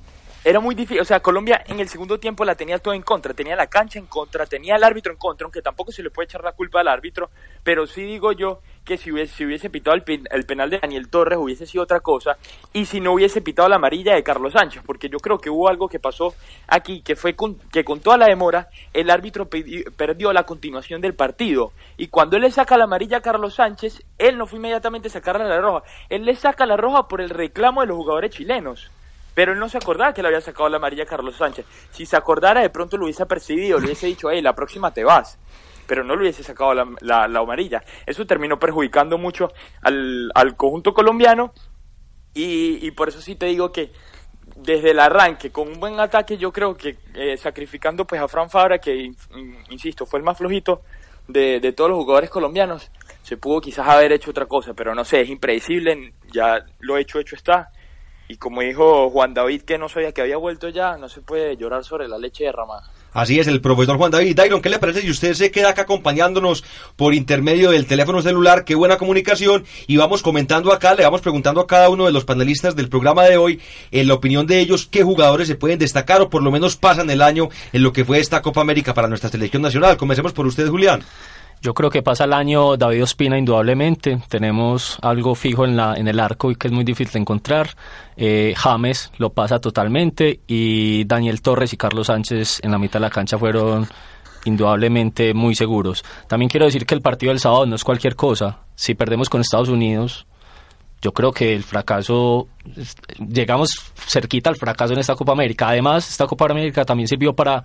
era muy difícil. O sea, Colombia en el segundo tiempo la tenía todo en contra. Tenía la cancha en contra, tenía el árbitro en contra, aunque tampoco se le puede echar la culpa al árbitro. Pero sí digo yo que si hubiese, si hubiese pitado el, penal de Daniel Torres hubiese sido otra cosa. Y si no hubiese pitado la amarilla de Carlos Sánchez. Porque yo creo que hubo algo que pasó aquí, que fue que con toda la demora, el árbitro perdió la continuación del partido. Y cuando él le saca la amarilla a Carlos Sánchez, él no fue inmediatamente a sacarle la roja. Él le saca la roja por el reclamo de los jugadores chilenos. Pero él no se acordaba que le había sacado la amarilla a Carlos Sánchez. Si se acordara, de pronto lo hubiese percibido, le hubiese dicho, hey, la próxima te vas. Pero no le hubiese sacado la, la, amarilla. Eso terminó perjudicando mucho al, al conjunto colombiano. Y, y por eso sí te digo que desde el arranque, con un buen ataque, yo creo que eh, sacrificando pues a Fran Fabra, que in- in- insisto, fue el más flojito de, de todos los jugadores colombianos, se pudo quizás haber hecho otra cosa, pero no sé, es impredecible, ya lo hecho, hecho está. Y como dijo Juan David, que no sabía que había vuelto ya, no se puede llorar sobre la leche derramada. Así es, el profesor Juan David. Dairon, ¿qué le parece si usted se queda acá acompañándonos por intermedio del teléfono celular? Qué buena comunicación. Y vamos comentando acá, le vamos preguntando a cada uno de los panelistas del programa de hoy, en la opinión de ellos, qué jugadores se pueden destacar o por lo menos pasan el año en lo que fue esta Copa América para nuestra selección nacional. Comencemos por usted, Julián. Yo creo que pasa el año David Ospina indudablemente. Tenemos algo fijo en, la, en el arco y que es muy difícil de encontrar. Eh, James lo pasa totalmente y Daniel Torres y Carlos Sánchez en la mitad de la cancha fueron indudablemente muy seguros. También quiero decir que el partido del sábado no es cualquier cosa. Si perdemos con Estados Unidos, yo creo que el fracaso, llegamos cerquita al fracaso en esta Copa América. Además, esta Copa América también sirvió para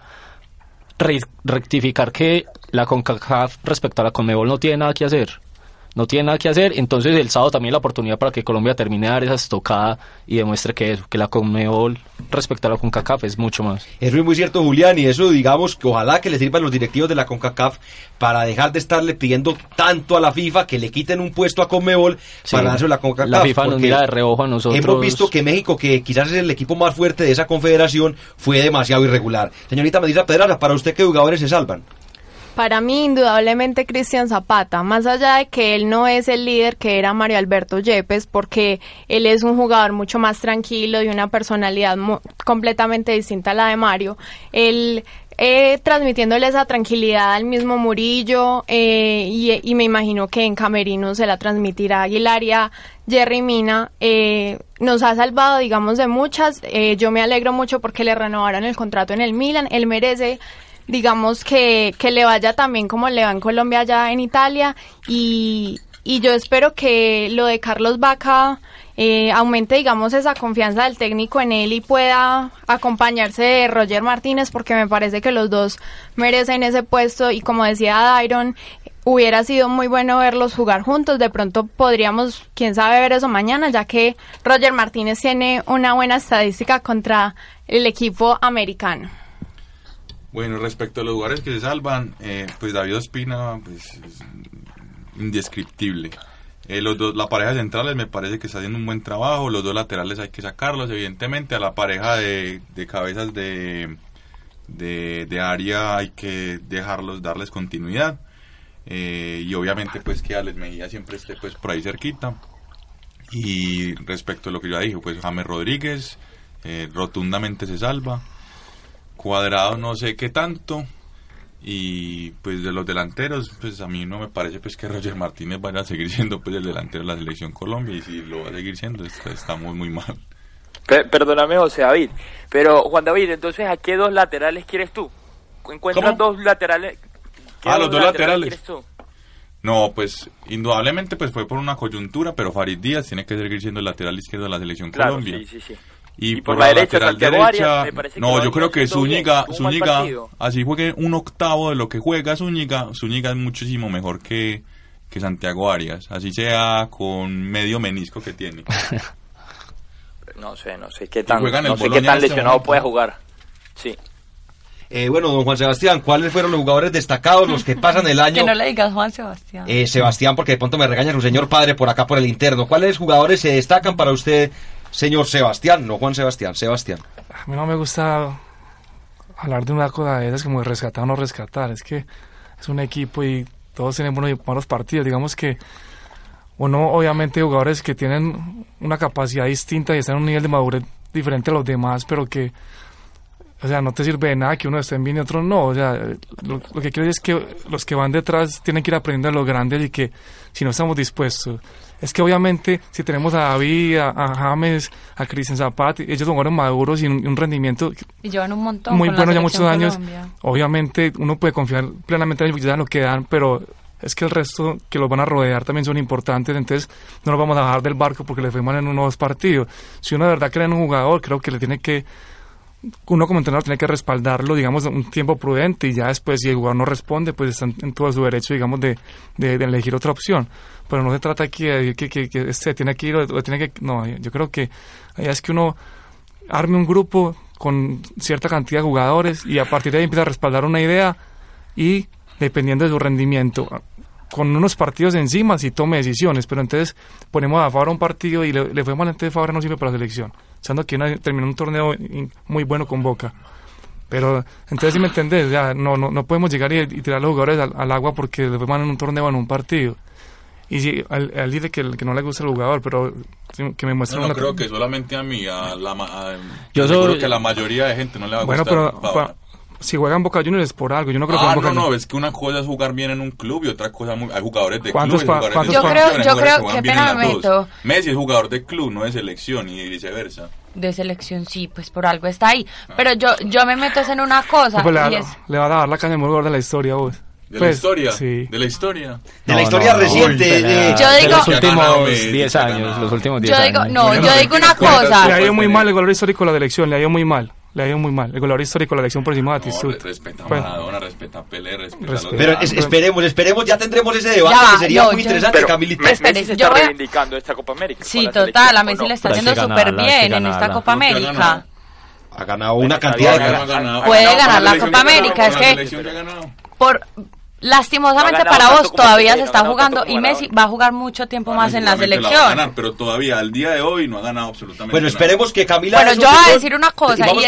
re- rectificar que la CONCACAF respecto a la CONMEBOL no tiene nada que hacer. No tiene nada que hacer, entonces el sábado también la oportunidad para que Colombia termine de dar esa estocada y demuestre que eso, que la CONMEBOL respecto a la CONCACAF es mucho más. Eso es muy cierto, Julián, y eso digamos que ojalá que le sirvan los directivos de la CONCACAF para dejar de estarle pidiendo tanto a la FIFA que le quiten un puesto a Conmebol Sí. para dárselo a la CONCACAF. La FIFA nos mira de reojo a nosotros. Hemos visto que México, que quizás es el equipo más fuerte de esa confederación, fue demasiado irregular. Señorita Medina Pedraza, para usted, ¿qué jugadores se salvan? Para mí, indudablemente, Cristian Zapata, más allá de que él no es el líder que era Mario Alberto Yepes, porque él es un jugador mucho más tranquilo y una personalidad completamente distinta a la de Mario, él eh, transmitiéndole esa tranquilidad al mismo Murillo eh, y, y me imagino que en Camerino se la transmitirá Aguilar y a Jerry Mina, eh, nos ha salvado, digamos, de muchas. Eh, yo me alegro mucho porque le renovaron el contrato en el Milan, él merece digamos que, que le vaya también como le va en Colombia allá en Italia y, y yo espero que lo de Carlos Vaca eh, aumente digamos esa confianza del técnico en él y pueda acompañarse de Roger Martínez porque me parece que los dos merecen ese puesto y como decía Dairon hubiera sido muy bueno verlos jugar juntos. De pronto podríamos quién sabe ver eso mañana ya que Roger Martínez tiene una buena estadística contra el equipo americano Bueno, respecto a los lugares que se salvan, eh, pues David Ospina, pues es indescriptible. Eh, los dos, la pareja centrales me parece que está haciendo un buen trabajo, los dos laterales hay que sacarlos, evidentemente a la pareja de, de cabezas de, de, de área hay que dejarlos, darles continuidad. Eh, y obviamente pues que Alex Mejía siempre esté pues por ahí cerquita. Y respecto a lo que yo ya dije, pues James Rodríguez eh, rotundamente se salva. Cuadrado no sé qué tanto. Y pues de los delanteros, pues a mí no me parece pues que Roger Martínez vaya a seguir siendo pues el delantero de la selección Colombia y si lo va a seguir siendo está, está muy muy mal. Per- perdóname, José David. Pero, Juan David, entonces, ¿a qué dos laterales quieres tú? ¿Encuentras ¿Cómo? dos laterales? ¿Qué Ah, los dos laterales. tú? No, pues indudablemente pues fue por una coyuntura, pero Farid Díaz tiene que seguir siendo el lateral izquierdo de la selección Claro, Colombia. sí, sí, sí. Y, Y por, por la, la derecha, lateral Santiago Arias, derecha, no, yo creo que haciendo bien, Zúñiga, Zúñiga, así juegue un octavo de lo que juega Zúñiga, Zúñiga es muchísimo mejor que, que Santiago Arias, así sea con medio menisco que tiene. No sé, no sé qué tan, no sé qué Bologna tan en este lesionado momento. puede jugar. Sí. Eh, bueno, don Juan Sebastián, ¿cuáles fueron los jugadores destacados, los que pasan el año? Que no le digas Juan Sebastián. Eh, Sebastián, porque de pronto me regaña su señor padre por acá por el interno. ¿Cuáles jugadores se destacan para usted, señor Sebastián? No Juan Sebastián, Sebastián. A mí no me gusta hablar de una cosa de esas como de rescatar o no rescatar. Es que es un equipo y todos tienen buenos y malos partidos. Digamos que uno, obviamente, jugadores que tienen una capacidad distinta y están en un nivel de madurez diferente a los demás, pero que, o sea, no te sirve de nada que uno esté bien y otro no. O sea, lo, lo que quiero decir es que los que van detrás tienen que ir aprendiendo a los grandes y que si no estamos dispuestos. Es que obviamente si tenemos a David, a, a James, a Cristian Zapata, ellos son jugadores maduros y un, un rendimiento Y llevan un montón. muy bueno ya muchos años. Colombia. Obviamente uno puede confiar plenamente en ellos ya lo que dan, pero es que el resto que los van a rodear también son importantes, entonces no nos vamos a bajar del barco porque les fue mal en unos dos partidos. Si uno de verdad cree en un jugador, creo que le tiene que, uno como entrenador tiene que respaldarlo, digamos, un tiempo prudente y ya después si el jugador no responde, pues están en todo su derecho, digamos, de, de, elegir otra opción. Pero no se trata aquí de que, que, que este tiene que ir o, o tiene que... No, yo creo que allá es que uno arme un grupo con cierta cantidad de jugadores y a partir de ahí empieza a respaldar una idea y dependiendo de su rendimiento, con unos partidos encima si tome decisiones, pero entonces ponemos a Fabra un partido y le, fue mal, entonces Fabra no sirve para la selección, siendo que una- terminó un torneo muy bueno con Boca. Pero entonces si me entendés, ya no, no, no podemos llegar y, y tirar a los jugadores al, al agua porque le fue mal en un torneo en un partido. Y si al, al dice que, que no le gusta el jugador, pero sí, que me muestre No, no una creo que solamente a mí, a la, ma- a- Yo seguro soy- que a la mayoría de gente no le va a Bueno, gustar. pero. Si juegan Boca Juniors es por algo. Yo no creo que Ah, en Boca no, no, es que una cosa es jugar bien en un club y otra cosa muy... Hay jugadores de ¿Cuántos club jugadores de Yo creo, yo creo, que pena en meto. Messi es jugador de club, no de selección y viceversa. De selección, sí, pues por algo está ahí. Pero yo, yo me meto es en una cosa Pues le, va- y es... le va a dar la caña mejor jugador de la historia, vos. ¿De la Pues, historia? Sí. ¿De la historia? De la historia reciente. Uy, de-. Yo los últimos Messi, 10 que ha años, los últimos 10 Yo años. digo, no, yo no, digo una cosa. Le ha ido muy mal el goleador histórico de la elección, le ha ido muy mal. Le ha ido muy mal. El goleador histórico de la elección por encima de No, Batistut. re- respeta a Maradona, respeta a Pelé, respeta. Pero es- esperemos, esperemos, ya tendremos ese debate Ya que sería no, muy yo- interesante, Pero Camilito. Me- Messi se yo está voy a- reivindicando esta Copa América. Sí, total, a Messi ¿o le no? está yendo súper bien en esta. Copa ¿Por qué ha América. ganado? Ha ganado una cantidad está de... Puede ganar la Copa América, es la que-. Por lastimosamente para vos todavía se está jugando y Messi va a jugar mucho tiempo más en la seguramente va a selección. ganar, pero todavía al día de hoy no ha ganado absolutamente Bueno, nada. esperemos que Camila... Bueno, yo voy a decir una cosa y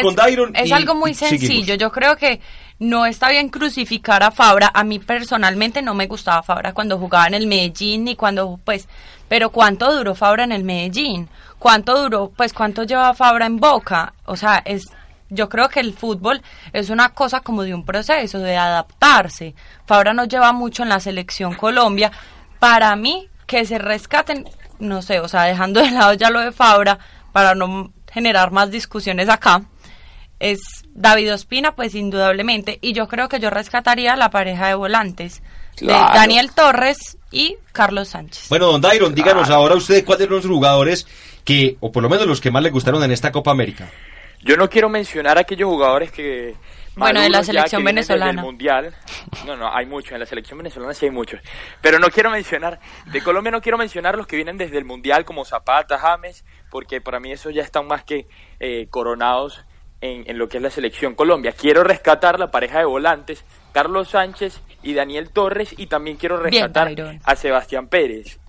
es, algo muy sencillo. Yo creo que no está bien crucificar a Fabra. A mí personalmente no me gustaba Fabra cuando jugaba en el Medellín ni cuando, pues, pero ¿cuánto duró Fabra en el Medellín? ¿Cuánto duró, pues, cuánto lleva Fabra en Boca? O sea, es, yo creo que el fútbol es una cosa como de un proceso, de adaptarse. Fabra no lleva mucho en la selección Colombia. Para mí, que se rescaten, no sé, o sea, dejando de lado ya lo de Fabra, para no generar más discusiones acá, es David Ospina, pues indudablemente, y yo creo que yo rescataría la pareja de volantes, Claro. de Daniel Torres y Carlos Sánchez. Bueno, don Dairon, díganos ahora usted cuáles son los jugadores que, o por lo menos los que más le gustaron en esta Copa América. Yo no quiero mencionar aquellos jugadores que. Bueno, de la selección venezolana. El mundial. No, no, hay muchos. En la selección venezolana sí hay muchos. Pero no quiero mencionar. De Colombia no quiero mencionar los que vienen desde el mundial, como Zapata, James, porque para mí esos ya están más que eh, coronados en, en lo que es la selección Colombia. Quiero rescatar la pareja de volantes, Carlos Sánchez y Daniel Torres, y también quiero rescatar a Sebastián Pérez.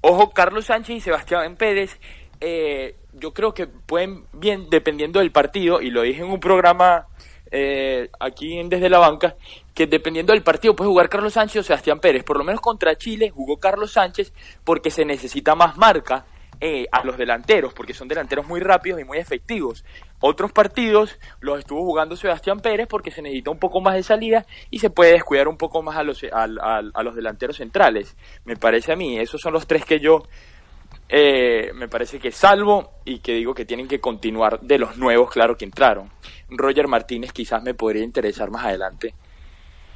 Ojo, Carlos Sánchez y Sebastián Pérez, eh, yo creo que pueden, bien, dependiendo del partido, y lo dije en un programa eh, aquí en Desde la Banca, que dependiendo del partido puede jugar Carlos Sánchez o Sebastián Pérez. Por lo menos contra Chile jugó Carlos Sánchez porque se necesita más marca eh, a los delanteros, porque son delanteros muy rápidos y muy efectivos. Otros partidos los estuvo jugando Sebastián Pérez porque se necesita un poco más de salida y se puede descuidar un poco más a los, al- al- a los delanteros centrales. Me parece a mí, esos son los tres que yo eh, me parece que salvo y que digo que tienen que continuar de los nuevos, claro que entraron. Roger Martínez quizás me podría interesar más adelante.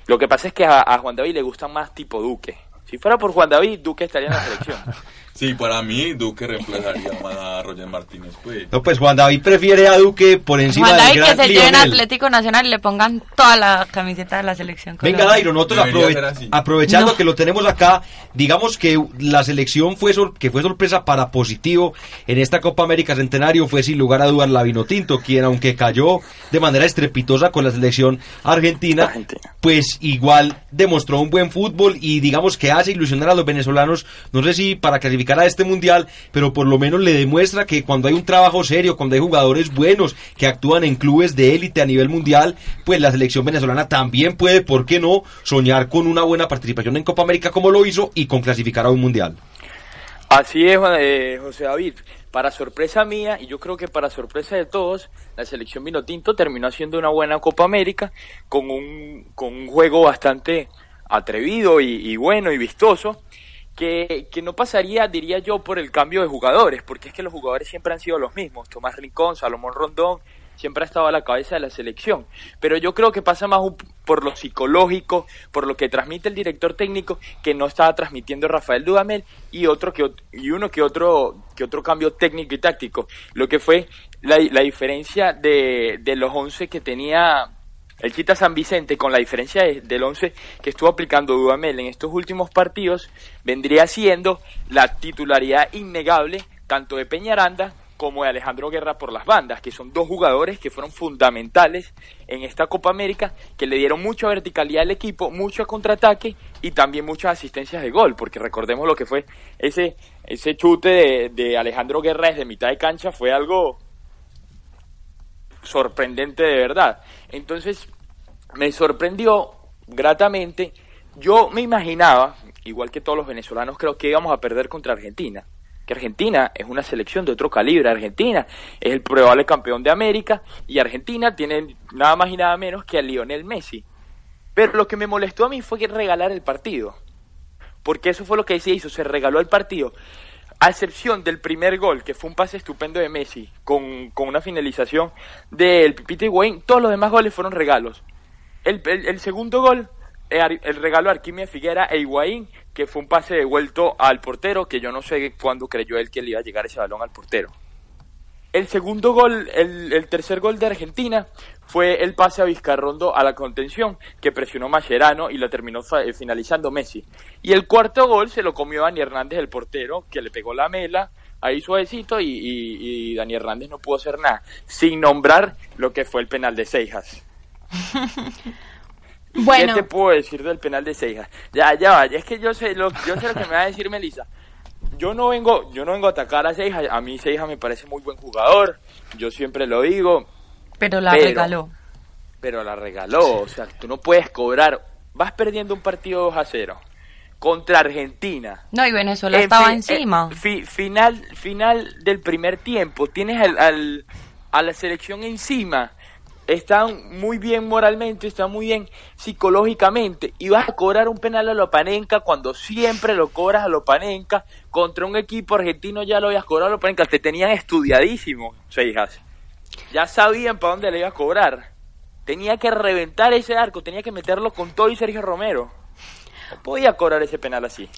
Lo que pasa es que a, a Juan David le gustan más tipo Duque. Si fuera por Juan David, Duque estaría en la selección. Sí, para mí Duque reemplazaría más a Roger Martínez. Pues. No, pues Juan David prefiere a Duque por encima Juan del David que se lleven. Atlético Nacional y le pongan toda la camiseta de la selección. Venga. Dairo, nosotros aprove- aprovechando No. que lo tenemos acá, digamos que la selección fue sor- que fue sorpresa para positivo en esta Copa América Centenario fue sin lugar a dudas la Vinotinto, quien aunque cayó de manera estrepitosa con la selección argentina, Argentina. pues igual demostró un buen fútbol y digamos que hace ilusionar a los venezolanos, no sé si para clasificar a este mundial, pero por lo menos le demuestra que cuando hay un trabajo serio, cuando hay jugadores buenos que actúan en clubes de élite a nivel mundial, pues la selección venezolana también puede, ¿por qué no?, soñar con una buena participación en Copa América como lo hizo y con clasificar a un mundial. Así es, eh, José David. Para sorpresa mía, y yo creo que para sorpresa de todos, la selección Vinotinto terminó haciendo una buena Copa América con un, con un juego bastante atrevido y, bueno y vistoso, que, que no pasaría, diría yo, por el cambio de jugadores, porque es que los jugadores siempre han sido los mismos. Tomás Rincón, Salomón Rondón, siempre ha estado a la cabeza de la selección. Pero yo creo que pasa más por lo psicológico, por lo que transmite el director técnico, que no estaba transmitiendo Rafael Dudamel, y otro que y uno que otro que otro cambio técnico y táctico. Lo que fue la, la diferencia de, de los 11 que tenía el Chita San Vicente, con la diferencia de- del 11 que estuvo aplicando Dudamel en estos últimos partidos, vendría siendo la titularidad innegable tanto de Peñaranda como de Alejandro Guerra por las bandas, que son dos jugadores que fueron fundamentales en esta Copa América, que le dieron mucha verticalidad al equipo, mucho contraataque y también muchas asistencias de gol, porque recordemos lo que fue ese, ese chute de, de Alejandro Guerra desde mitad de cancha, fue algo sorprendente de verdad. Entonces, me sorprendió gratamente. Yo me imaginaba, igual que todos los venezolanos, creo que íbamos a perder contra Argentina. Que Argentina es una selección de otro calibre. Argentina es el probable campeón de América y Argentina tiene nada más y nada menos que a Lionel Messi. Pero lo que me molestó a mí fue que regalar el partido. Porque eso fue lo que se hizo, se regaló el partido. A excepción del primer gol, que fue un pase estupendo de Messi, con, con una finalización del Pipita Higuaín, todos los demás goles fueron regalos. El, el, segundo gol, el regalo a Arquimia Figuera e Higuaín, que fue un pase devuelto al portero, que yo no sé cuándo creyó él que le iba a llegar ese balón al portero. El segundo gol, el, el, tercer gol de Argentina fue el pase a Vizcarrondo a la contención, que presionó Mascherano y lo terminó finalizando Messi. Y el cuarto gol se lo comió Dani Hernández, el portero, que le pegó la mela ahí suavecito y, y, y Dani Hernández no pudo hacer nada, sin nombrar lo que fue el penal de Seijas. Bueno. ¿Qué te puedo decir del penal de Seijas? Ya, ya va, es que yo sé lo, yo sé lo que me va a decir Melissa. Yo no vengo, yo no vengo a atacar a Seijas, a mí Seijas me parece muy buen jugador, yo siempre lo digo. Pero la pero, regaló. Pero la regaló, o sea, tú no puedes cobrar, vas perdiendo un partido 2 a 0 contra Argentina. No, y Venezuela estaba fi, encima. Eh, fi, final, final del primer tiempo, tienes al, al, a la selección encima están muy bien moralmente, están muy bien psicológicamente y vas a cobrar un penal a Lopanenka cuando siempre lo cobras a Lopanenka contra un equipo argentino ya lo habías cobrado a Lopanenka, te tenían estudiadísimo, Seijas. Ya sabían para dónde le ibas a cobrar. Tenía que reventar ese arco, tenía que meterlo con todo y Sergio Romero. No podía cobrar ese penal así.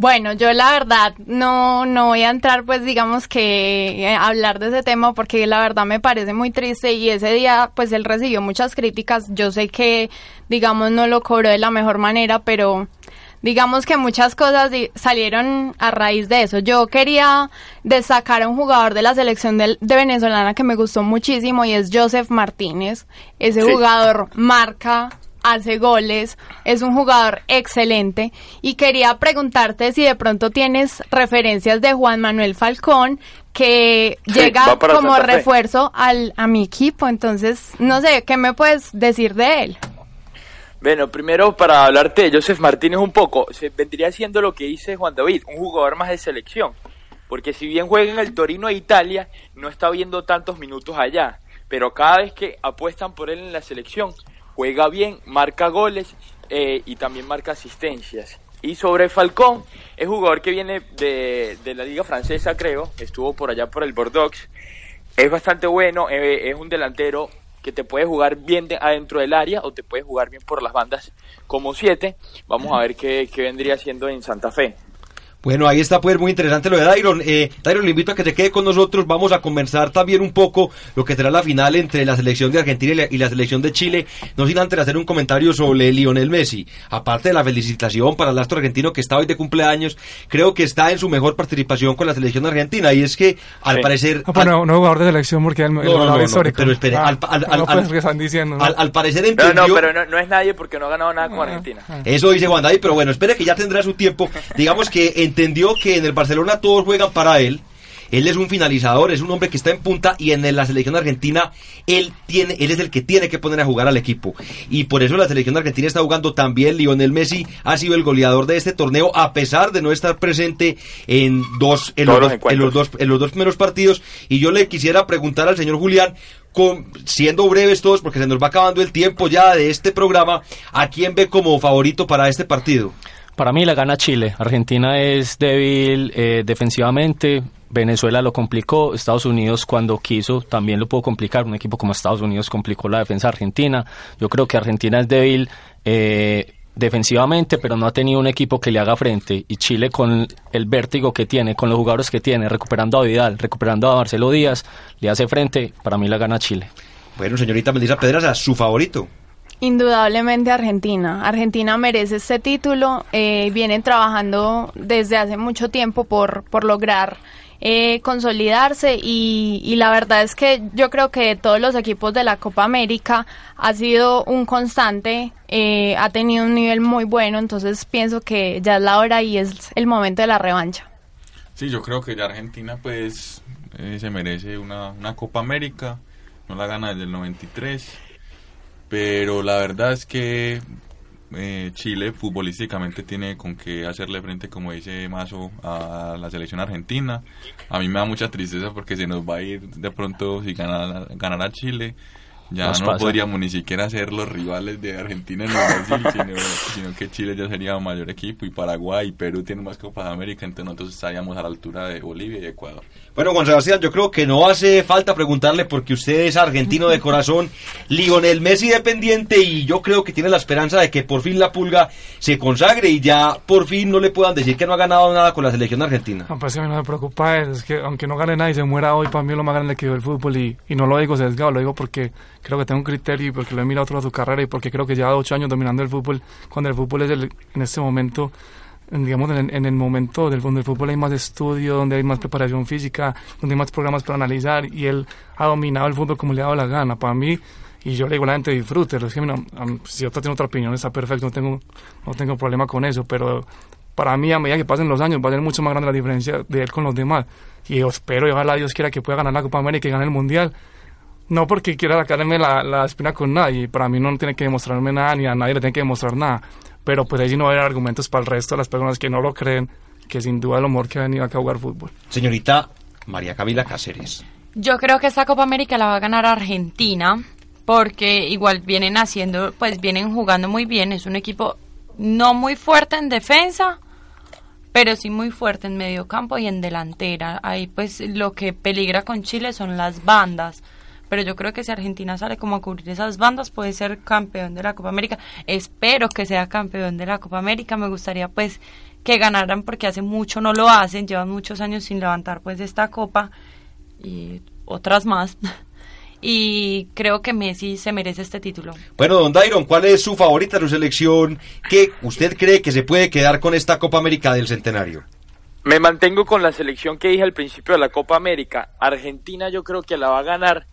Bueno, yo la verdad no, no voy a entrar pues digamos que a hablar de ese tema porque la verdad me parece muy triste y ese día pues él recibió muchas críticas. Yo sé que digamos no lo cobró de la mejor manera, pero digamos que muchas cosas salieron a raíz de eso. Yo quería destacar a un jugador de la selección de, de venezolana que me gustó muchísimo y es Joseph Martínez. Ese sí. jugador marca hace goles, es un jugador excelente y quería preguntarte si de pronto tienes referencias de Juan Manuel Falcón que sí, llega como refuerzo al, a mi equipo, entonces no sé, ¿qué me puedes decir de él? Bueno, primero para hablarte de Joseph Martínez un poco, se vendría siendo lo que dice Juan David, un jugador más de selección, porque si bien juega en el Torino de Italia, no está viendo tantos minutos allá, pero cada vez que apuestan por él en la selección, juega bien, marca goles eh, y también marca asistencias. Y sobre Falcón, es jugador que viene de, de, la liga francesa, creo, estuvo por allá por el Bordeaux, es bastante bueno, eh, es un delantero que te puede jugar bien de, adentro del área o te puede jugar bien por las bandas como siete. Vamos a ver qué, qué vendría siendo en Santa Fe. Bueno, ahí está pues muy interesante lo de Dairon. Eh, Dairon, le invito a que se quede con nosotros. Vamos a conversar también un poco lo que será la final entre la selección de Argentina y la, y la selección de Chile. No sin antes hacer un comentario sobre Lionel Messi. Aparte de la felicitación para el astro argentino que está hoy de cumpleaños, creo que está en su mejor participación con la selección argentina. Y es que al sí. parecer... No, pero no, no jugador de selección porque el, el no, no, no, histórico. pero espere, ah, al, al, al, no, pues, están diciendo, al, al, parecer entendió... No, no, pero no, no, es nadie porque no ha ganado nada con Ah, Argentina. Eso dice Juan David, pero bueno, espere que ya tendrá su tiempo. Digamos que entendió que en el Barcelona todos juegan para él. Él es un finalizador, es un hombre que está en punta y en la selección argentina él tiene, él es el que tiene que poner a jugar al equipo. Y por eso la selección argentina está jugando también. Lionel Messi ha sido el goleador de este torneo a pesar de no estar presente en dos, en, los dos, en los dos, en los dos primeros partidos. Y yo le quisiera preguntar al señor Julián, con, siendo breves todos, porque se nos va acabando el tiempo ya de este programa, ¿a quién ve como favorito para este partido? Para mí la gana Chile. Argentina es débil eh, defensivamente. Venezuela lo complicó. Estados Unidos cuando quiso también lo pudo complicar. Un equipo como Estados Unidos complicó la defensa argentina. Yo creo que Argentina es débil eh, defensivamente, pero no ha tenido un equipo que le haga frente. Y Chile con el vértigo que tiene, con los jugadores que tiene, recuperando a Vidal, recuperando a Marcelo Díaz, le hace frente. Para mí la gana Chile. Bueno, señorita Melissa Pedraza, su favorito. Indudablemente Argentina. Argentina merece este título. Eh, vienen trabajando desde hace mucho tiempo por, por lograr eh, consolidarse y, y, la verdad es que yo creo que todos los equipos de la Copa América ha sido un constante, eh, ha tenido un nivel muy bueno, entonces pienso que ya es la hora y es el momento de la revancha. Sí, yo creo que ya Argentina pues eh, se merece una, una Copa América, no la gana desde el 93, pero la verdad es que eh, Chile futbolísticamente tiene con qué hacerle frente, como dice Mazo, a la selección argentina. A mí me da mucha tristeza porque se nos va a ir de pronto si gana, ganará Chile. Ya Nos no pasa. podríamos ni siquiera ser los rivales de Argentina en el Brasil, sino, sino que Chile ya sería un mayor equipo y Paraguay y Perú tienen más Copas de América, entonces nosotros estaríamos a la altura de Bolivia y Ecuador. Bueno, Juan Sebastián, yo creo que no hace falta preguntarle porque usted es argentino de corazón, Lionel Messi dependiente y yo creo que tiene la esperanza de que por fin la pulga se consagre y ya por fin no le puedan decir que no ha ganado nada con la selección argentina. No, pues a mí no me preocupa es que aunque no gane nadie se muera hoy, para mí es lo más grande que veo el fútbol y, y no lo digo sesgado, lo digo porque creo que tengo un criterio y porque lo he mirado toda su carrera y porque creo que lleva ocho años dominando el fútbol, cuando el fútbol es el- en este momento, en, digamos, en, en el momento del donde el fútbol hay más estudio, donde hay más preparación física, donde hay más programas para analizar y él ha dominado el fútbol como le ha dado la gana. Para mí, y yo le digo a la gente es que si otra tiene otra opinión está perfecto, no tengo, no tengo problema con eso, pero para mí a medida que pasen los años va a ser mucho más grande la diferencia de él con los demás. Y espero y ojalá Dios quiera que pueda ganar la Copa América y gane el Mundial. No porque quiera sacarme la, la espina con nadie, para mí no tiene que demostrarme nada, ni a nadie le tiene que demostrar nada. Pero pues ahí sí no va a haber argumentos para el resto de las personas que no lo creen, que sin duda el amor que ha venido acá a jugar fútbol. Señorita María Camila Cáceres. Yo creo que esta Copa América la va a ganar Argentina porque igual vienen haciendo, pues vienen jugando muy bien. Es un equipo no muy fuerte en defensa, pero sí muy fuerte en medio campo y en delantera. Ahí pues lo que peligra con Chile son las bandas. Pero yo creo que si Argentina sale como a cubrir esas bandas puede ser campeón de la Copa América. Espero que sea campeón de la Copa América. Me gustaría pues que ganaran porque hace mucho no lo hacen. Llevan muchos años sin levantar pues esta copa y otras más. Y creo que Messi se merece este título. Bueno, don Dairon, ¿cuál es su favorita, su selección? ¿Qué usted cree que se puede quedar con esta Copa América del Centenario? Me mantengo con la selección que dije al principio de la Copa América. Argentina yo creo que la va a ganar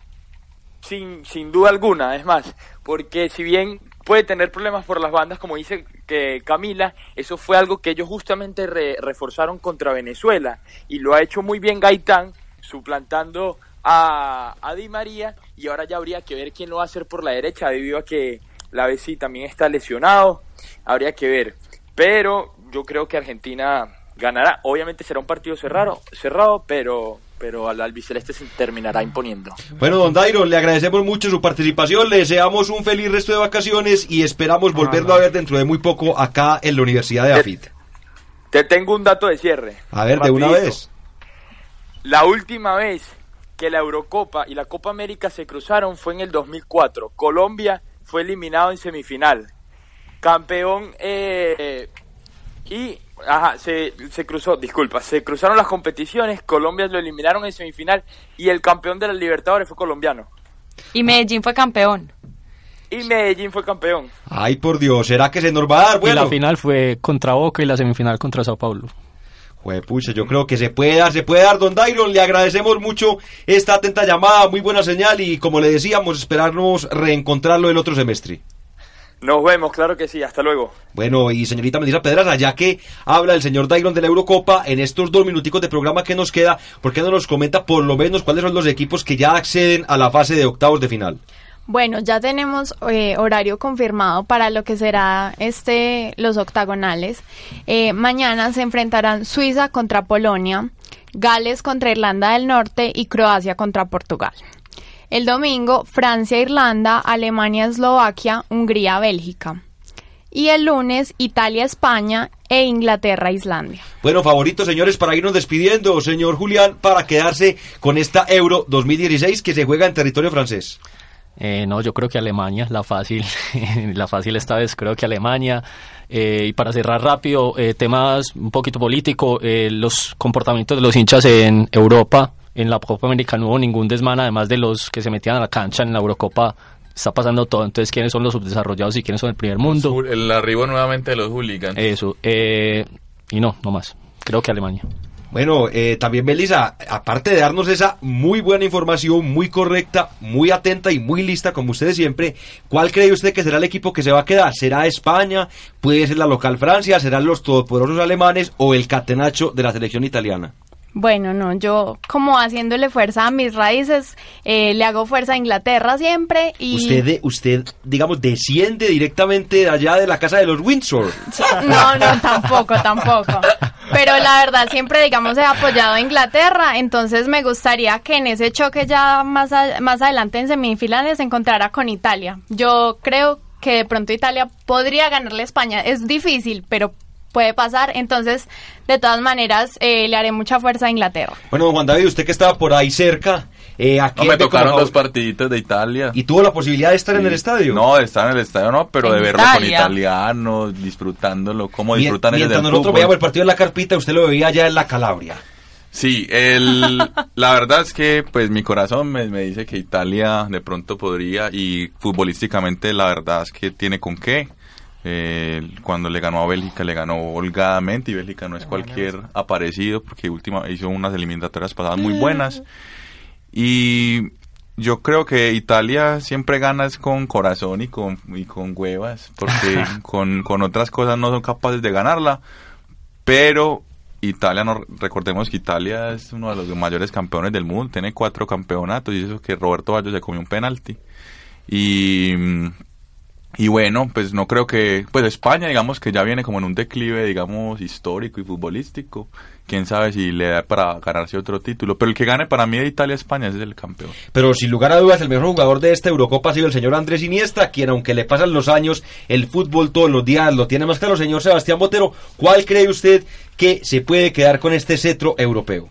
sin, sin duda alguna, es más, porque si bien puede tener problemas por las bandas, como dice que Camila, eso fue algo que ellos justamente re- reforzaron contra Venezuela y lo ha hecho muy bien Gaitán, suplantando a, a Di María y ahora ya habría que ver quién lo va a hacer por la derecha debido a que la Bessi también está lesionado, habría que ver, pero yo creo que Argentina ganará, obviamente será un partido cerrado, cerrado pero pero al albiceleste se terminará imponiendo. Bueno, don Dairon, le agradecemos mucho su participación, le deseamos un feliz resto de vacaciones y esperamos volverlo a ver dentro de muy poco acá en la Universidad de AFIT. Te tengo un dato de cierre. A ver, de una vez. La última vez que la Eurocopa y la Copa América se cruzaron fue en el 2004. Colombia fue eliminado en semifinal. Campeón eh, y ajá, se, se cruzó, disculpa, se cruzaron las competiciones, Colombia lo eliminaron en semifinal y el campeón de la Libertadores fue colombiano. Y Medellín fue campeón. Y Medellín fue campeón. Ay, por Dios, ¿será que se nos va a dar? Y Bueno, la final fue contra Boca y la semifinal contra Sao Paulo. pucha, yo creo que se puede dar, se puede dar, don Dairon, le agradecemos mucho esta atenta llamada, muy buena señal y como le decíamos, esperarnos reencontrarlo el otro semestre. Nos vemos, claro que sí, hasta luego. Bueno, y señorita Melissa Pedraza, ya que habla el señor Dairon de la Eurocopa, en estos dos minuticos de programa que nos queda, ¿por qué no nos comenta por lo menos cuáles son los equipos que ya acceden a la fase de octavos de final? Bueno, ya tenemos eh, horario confirmado para lo que será este los octagonales. Eh, mañana se enfrentarán Suiza contra Polonia, Gales contra Irlanda del Norte y Croacia contra Portugal. El domingo, Francia, Irlanda, Alemania, Eslovaquia, Hungría, Bélgica. Y el lunes, Italia, España e Inglaterra, Islandia. Bueno, favoritos, señores, para irnos despidiendo, señor Julián, para quedarse con esta Euro 2016 que se juega en territorio francés. Eh, no, yo creo que Alemania, la fácil, la fácil esta vez, creo que Alemania. Eh, y para cerrar rápido, eh, temas un poquito político, eh, los comportamientos de los hinchas en Europa, en la Copa América no hubo ningún desmán, además de los que se metían a la cancha en la Eurocopa, está pasando todo. Entonces, ¿quiénes son los subdesarrollados y quiénes son el primer mundo? El arribo nuevamente de los hooligans. Eso. Eh, y no, no más. Creo que Alemania. Bueno, eh, también Melissa, aparte de darnos esa muy buena información, muy correcta, muy atenta y muy lista, como usted siempre, ¿cuál cree usted que será el equipo que se va a quedar? ¿Será España? ¿Puede ser la local Francia? ¿Serán los todopoderosos alemanes o el catenacho de la selección italiana? Bueno, no, yo como haciéndole fuerza a mis raíces, eh, le hago fuerza a Inglaterra siempre y... Usted, usted, digamos, desciende directamente de allá de la casa de los Windsor. No, no, tampoco, tampoco. Pero la verdad siempre, digamos, he apoyado a Inglaterra, entonces me gustaría que en ese choque ya más, más adelante en semifinales se encontrara con Italia. Yo creo que de pronto Italia podría ganarle a España. Es difícil, pero puede pasar. Entonces, de todas maneras, eh, le haré mucha fuerza a Inglaterra. Bueno, Juan David, usted que estaba por ahí cerca. Eh, no, me tocaron dos partiditos de Italia. ¿Y tuvo la posibilidad de estar en el estadio? No, de estar en el estadio no, pero de verlo con italianos, disfrutándolo, cómo disfrutan ellos Mientras nosotros veíamos el partido en la carpita, usted lo veía allá en la Calabria. Sí, el, la verdad es que pues mi corazón me, me, dice que Italia de pronto podría y futbolísticamente la verdad es que tiene con qué. Eh, cuando le ganó a Bélgica, le ganó holgadamente y Bélgica no es cualquier aparecido porque última, hizo unas eliminatorias pasadas muy buenas. Y yo creo que Italia siempre gana es con corazón y con, y con huevas, porque con, con otras cosas no son capaces de ganarla. Pero Italia, no, recordemos que Italia es uno de los mayores campeones del mundo, tiene cuatro campeonatos y eso que Roberto Baggio se comió un penalti. Y y bueno, pues no creo que, pues España digamos que ya viene como en un declive, digamos, histórico y futbolístico. Quién sabe si le da para ganarse otro título. Pero el que gane para mí de Italia-España es el campeón. Pero sin lugar a dudas, el mejor jugador de esta Eurocopa ha sido el señor Andrés Iniesta, quien aunque le pasan los años, el fútbol todos los días lo tiene más claro. Señor Sebastián Botero, ¿cuál cree usted que se puede quedar con este cetro europeo?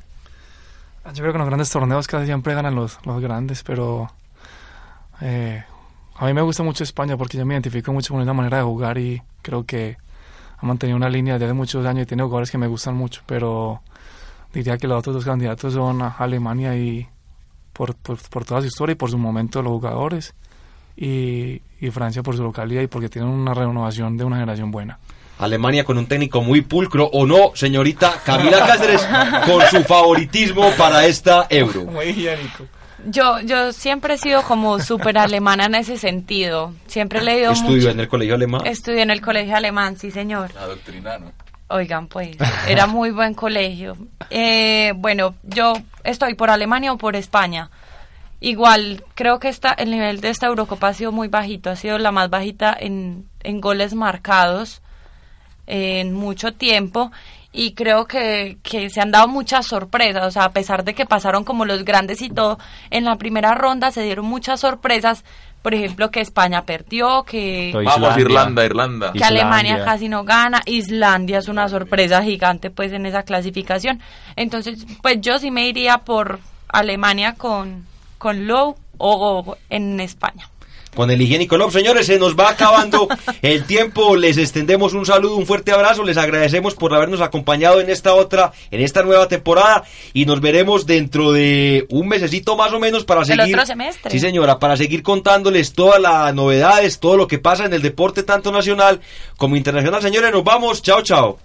Yo creo que en los grandes torneos casi siempre ganan los, los grandes, pero eh, a mí me gusta mucho España porque yo me identifico mucho con esa manera de jugar y creo que ha mantenido una línea desde muchos años y tiene jugadores que me gustan mucho, pero diría que los otros dos candidatos son Alemania y por, por, toda su historia y por su momento los jugadores y, y Francia por su localidad y porque tienen una renovación de una generación buena. Alemania con un técnico muy pulcro, ¿o no, señorita Camila Cáceres, con su favoritismo para esta Euro? Muy higiénico. Yo, yo siempre he sido como súper alemana en ese sentido. Siempre he leído ¿Estudió en el colegio alemán? Estudié en el colegio alemán, sí, señor. La doctrina, ¿no? Oigan, pues, era muy buen colegio. Eh, bueno, yo estoy por Alemania o por España. Igual, creo que esta, el nivel de esta Eurocopa ha sido muy bajito, ha sido la más bajita en, en goles marcados en mucho tiempo y creo que, que, se han dado muchas sorpresas, o sea, a pesar de que pasaron como los grandes y todo, en la primera ronda se dieron muchas sorpresas, por ejemplo, que España perdió, que... Vamos, Irlanda, Irlanda. Que Alemania casi no gana, Islandia es una sorpresa gigante pues en esa clasificación. Entonces, pues yo sí me iría por Alemania con, con Low o en España con el higiénico Love. Señores, se nos va acabando el tiempo. Les extendemos un saludo, un fuerte abrazo. Les agradecemos por habernos acompañado en esta otra, en esta nueva temporada. Y nos veremos dentro de un mesecito más o menos para seguir. El otro semestre. Sí, señora, para seguir contándoles todas las novedades, todo lo que pasa en el deporte, tanto nacional como internacional. Señores, nos vamos. Chao, chao.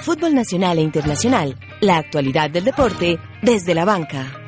Fútbol nacional e internacional, la actualidad del deporte desde la banca.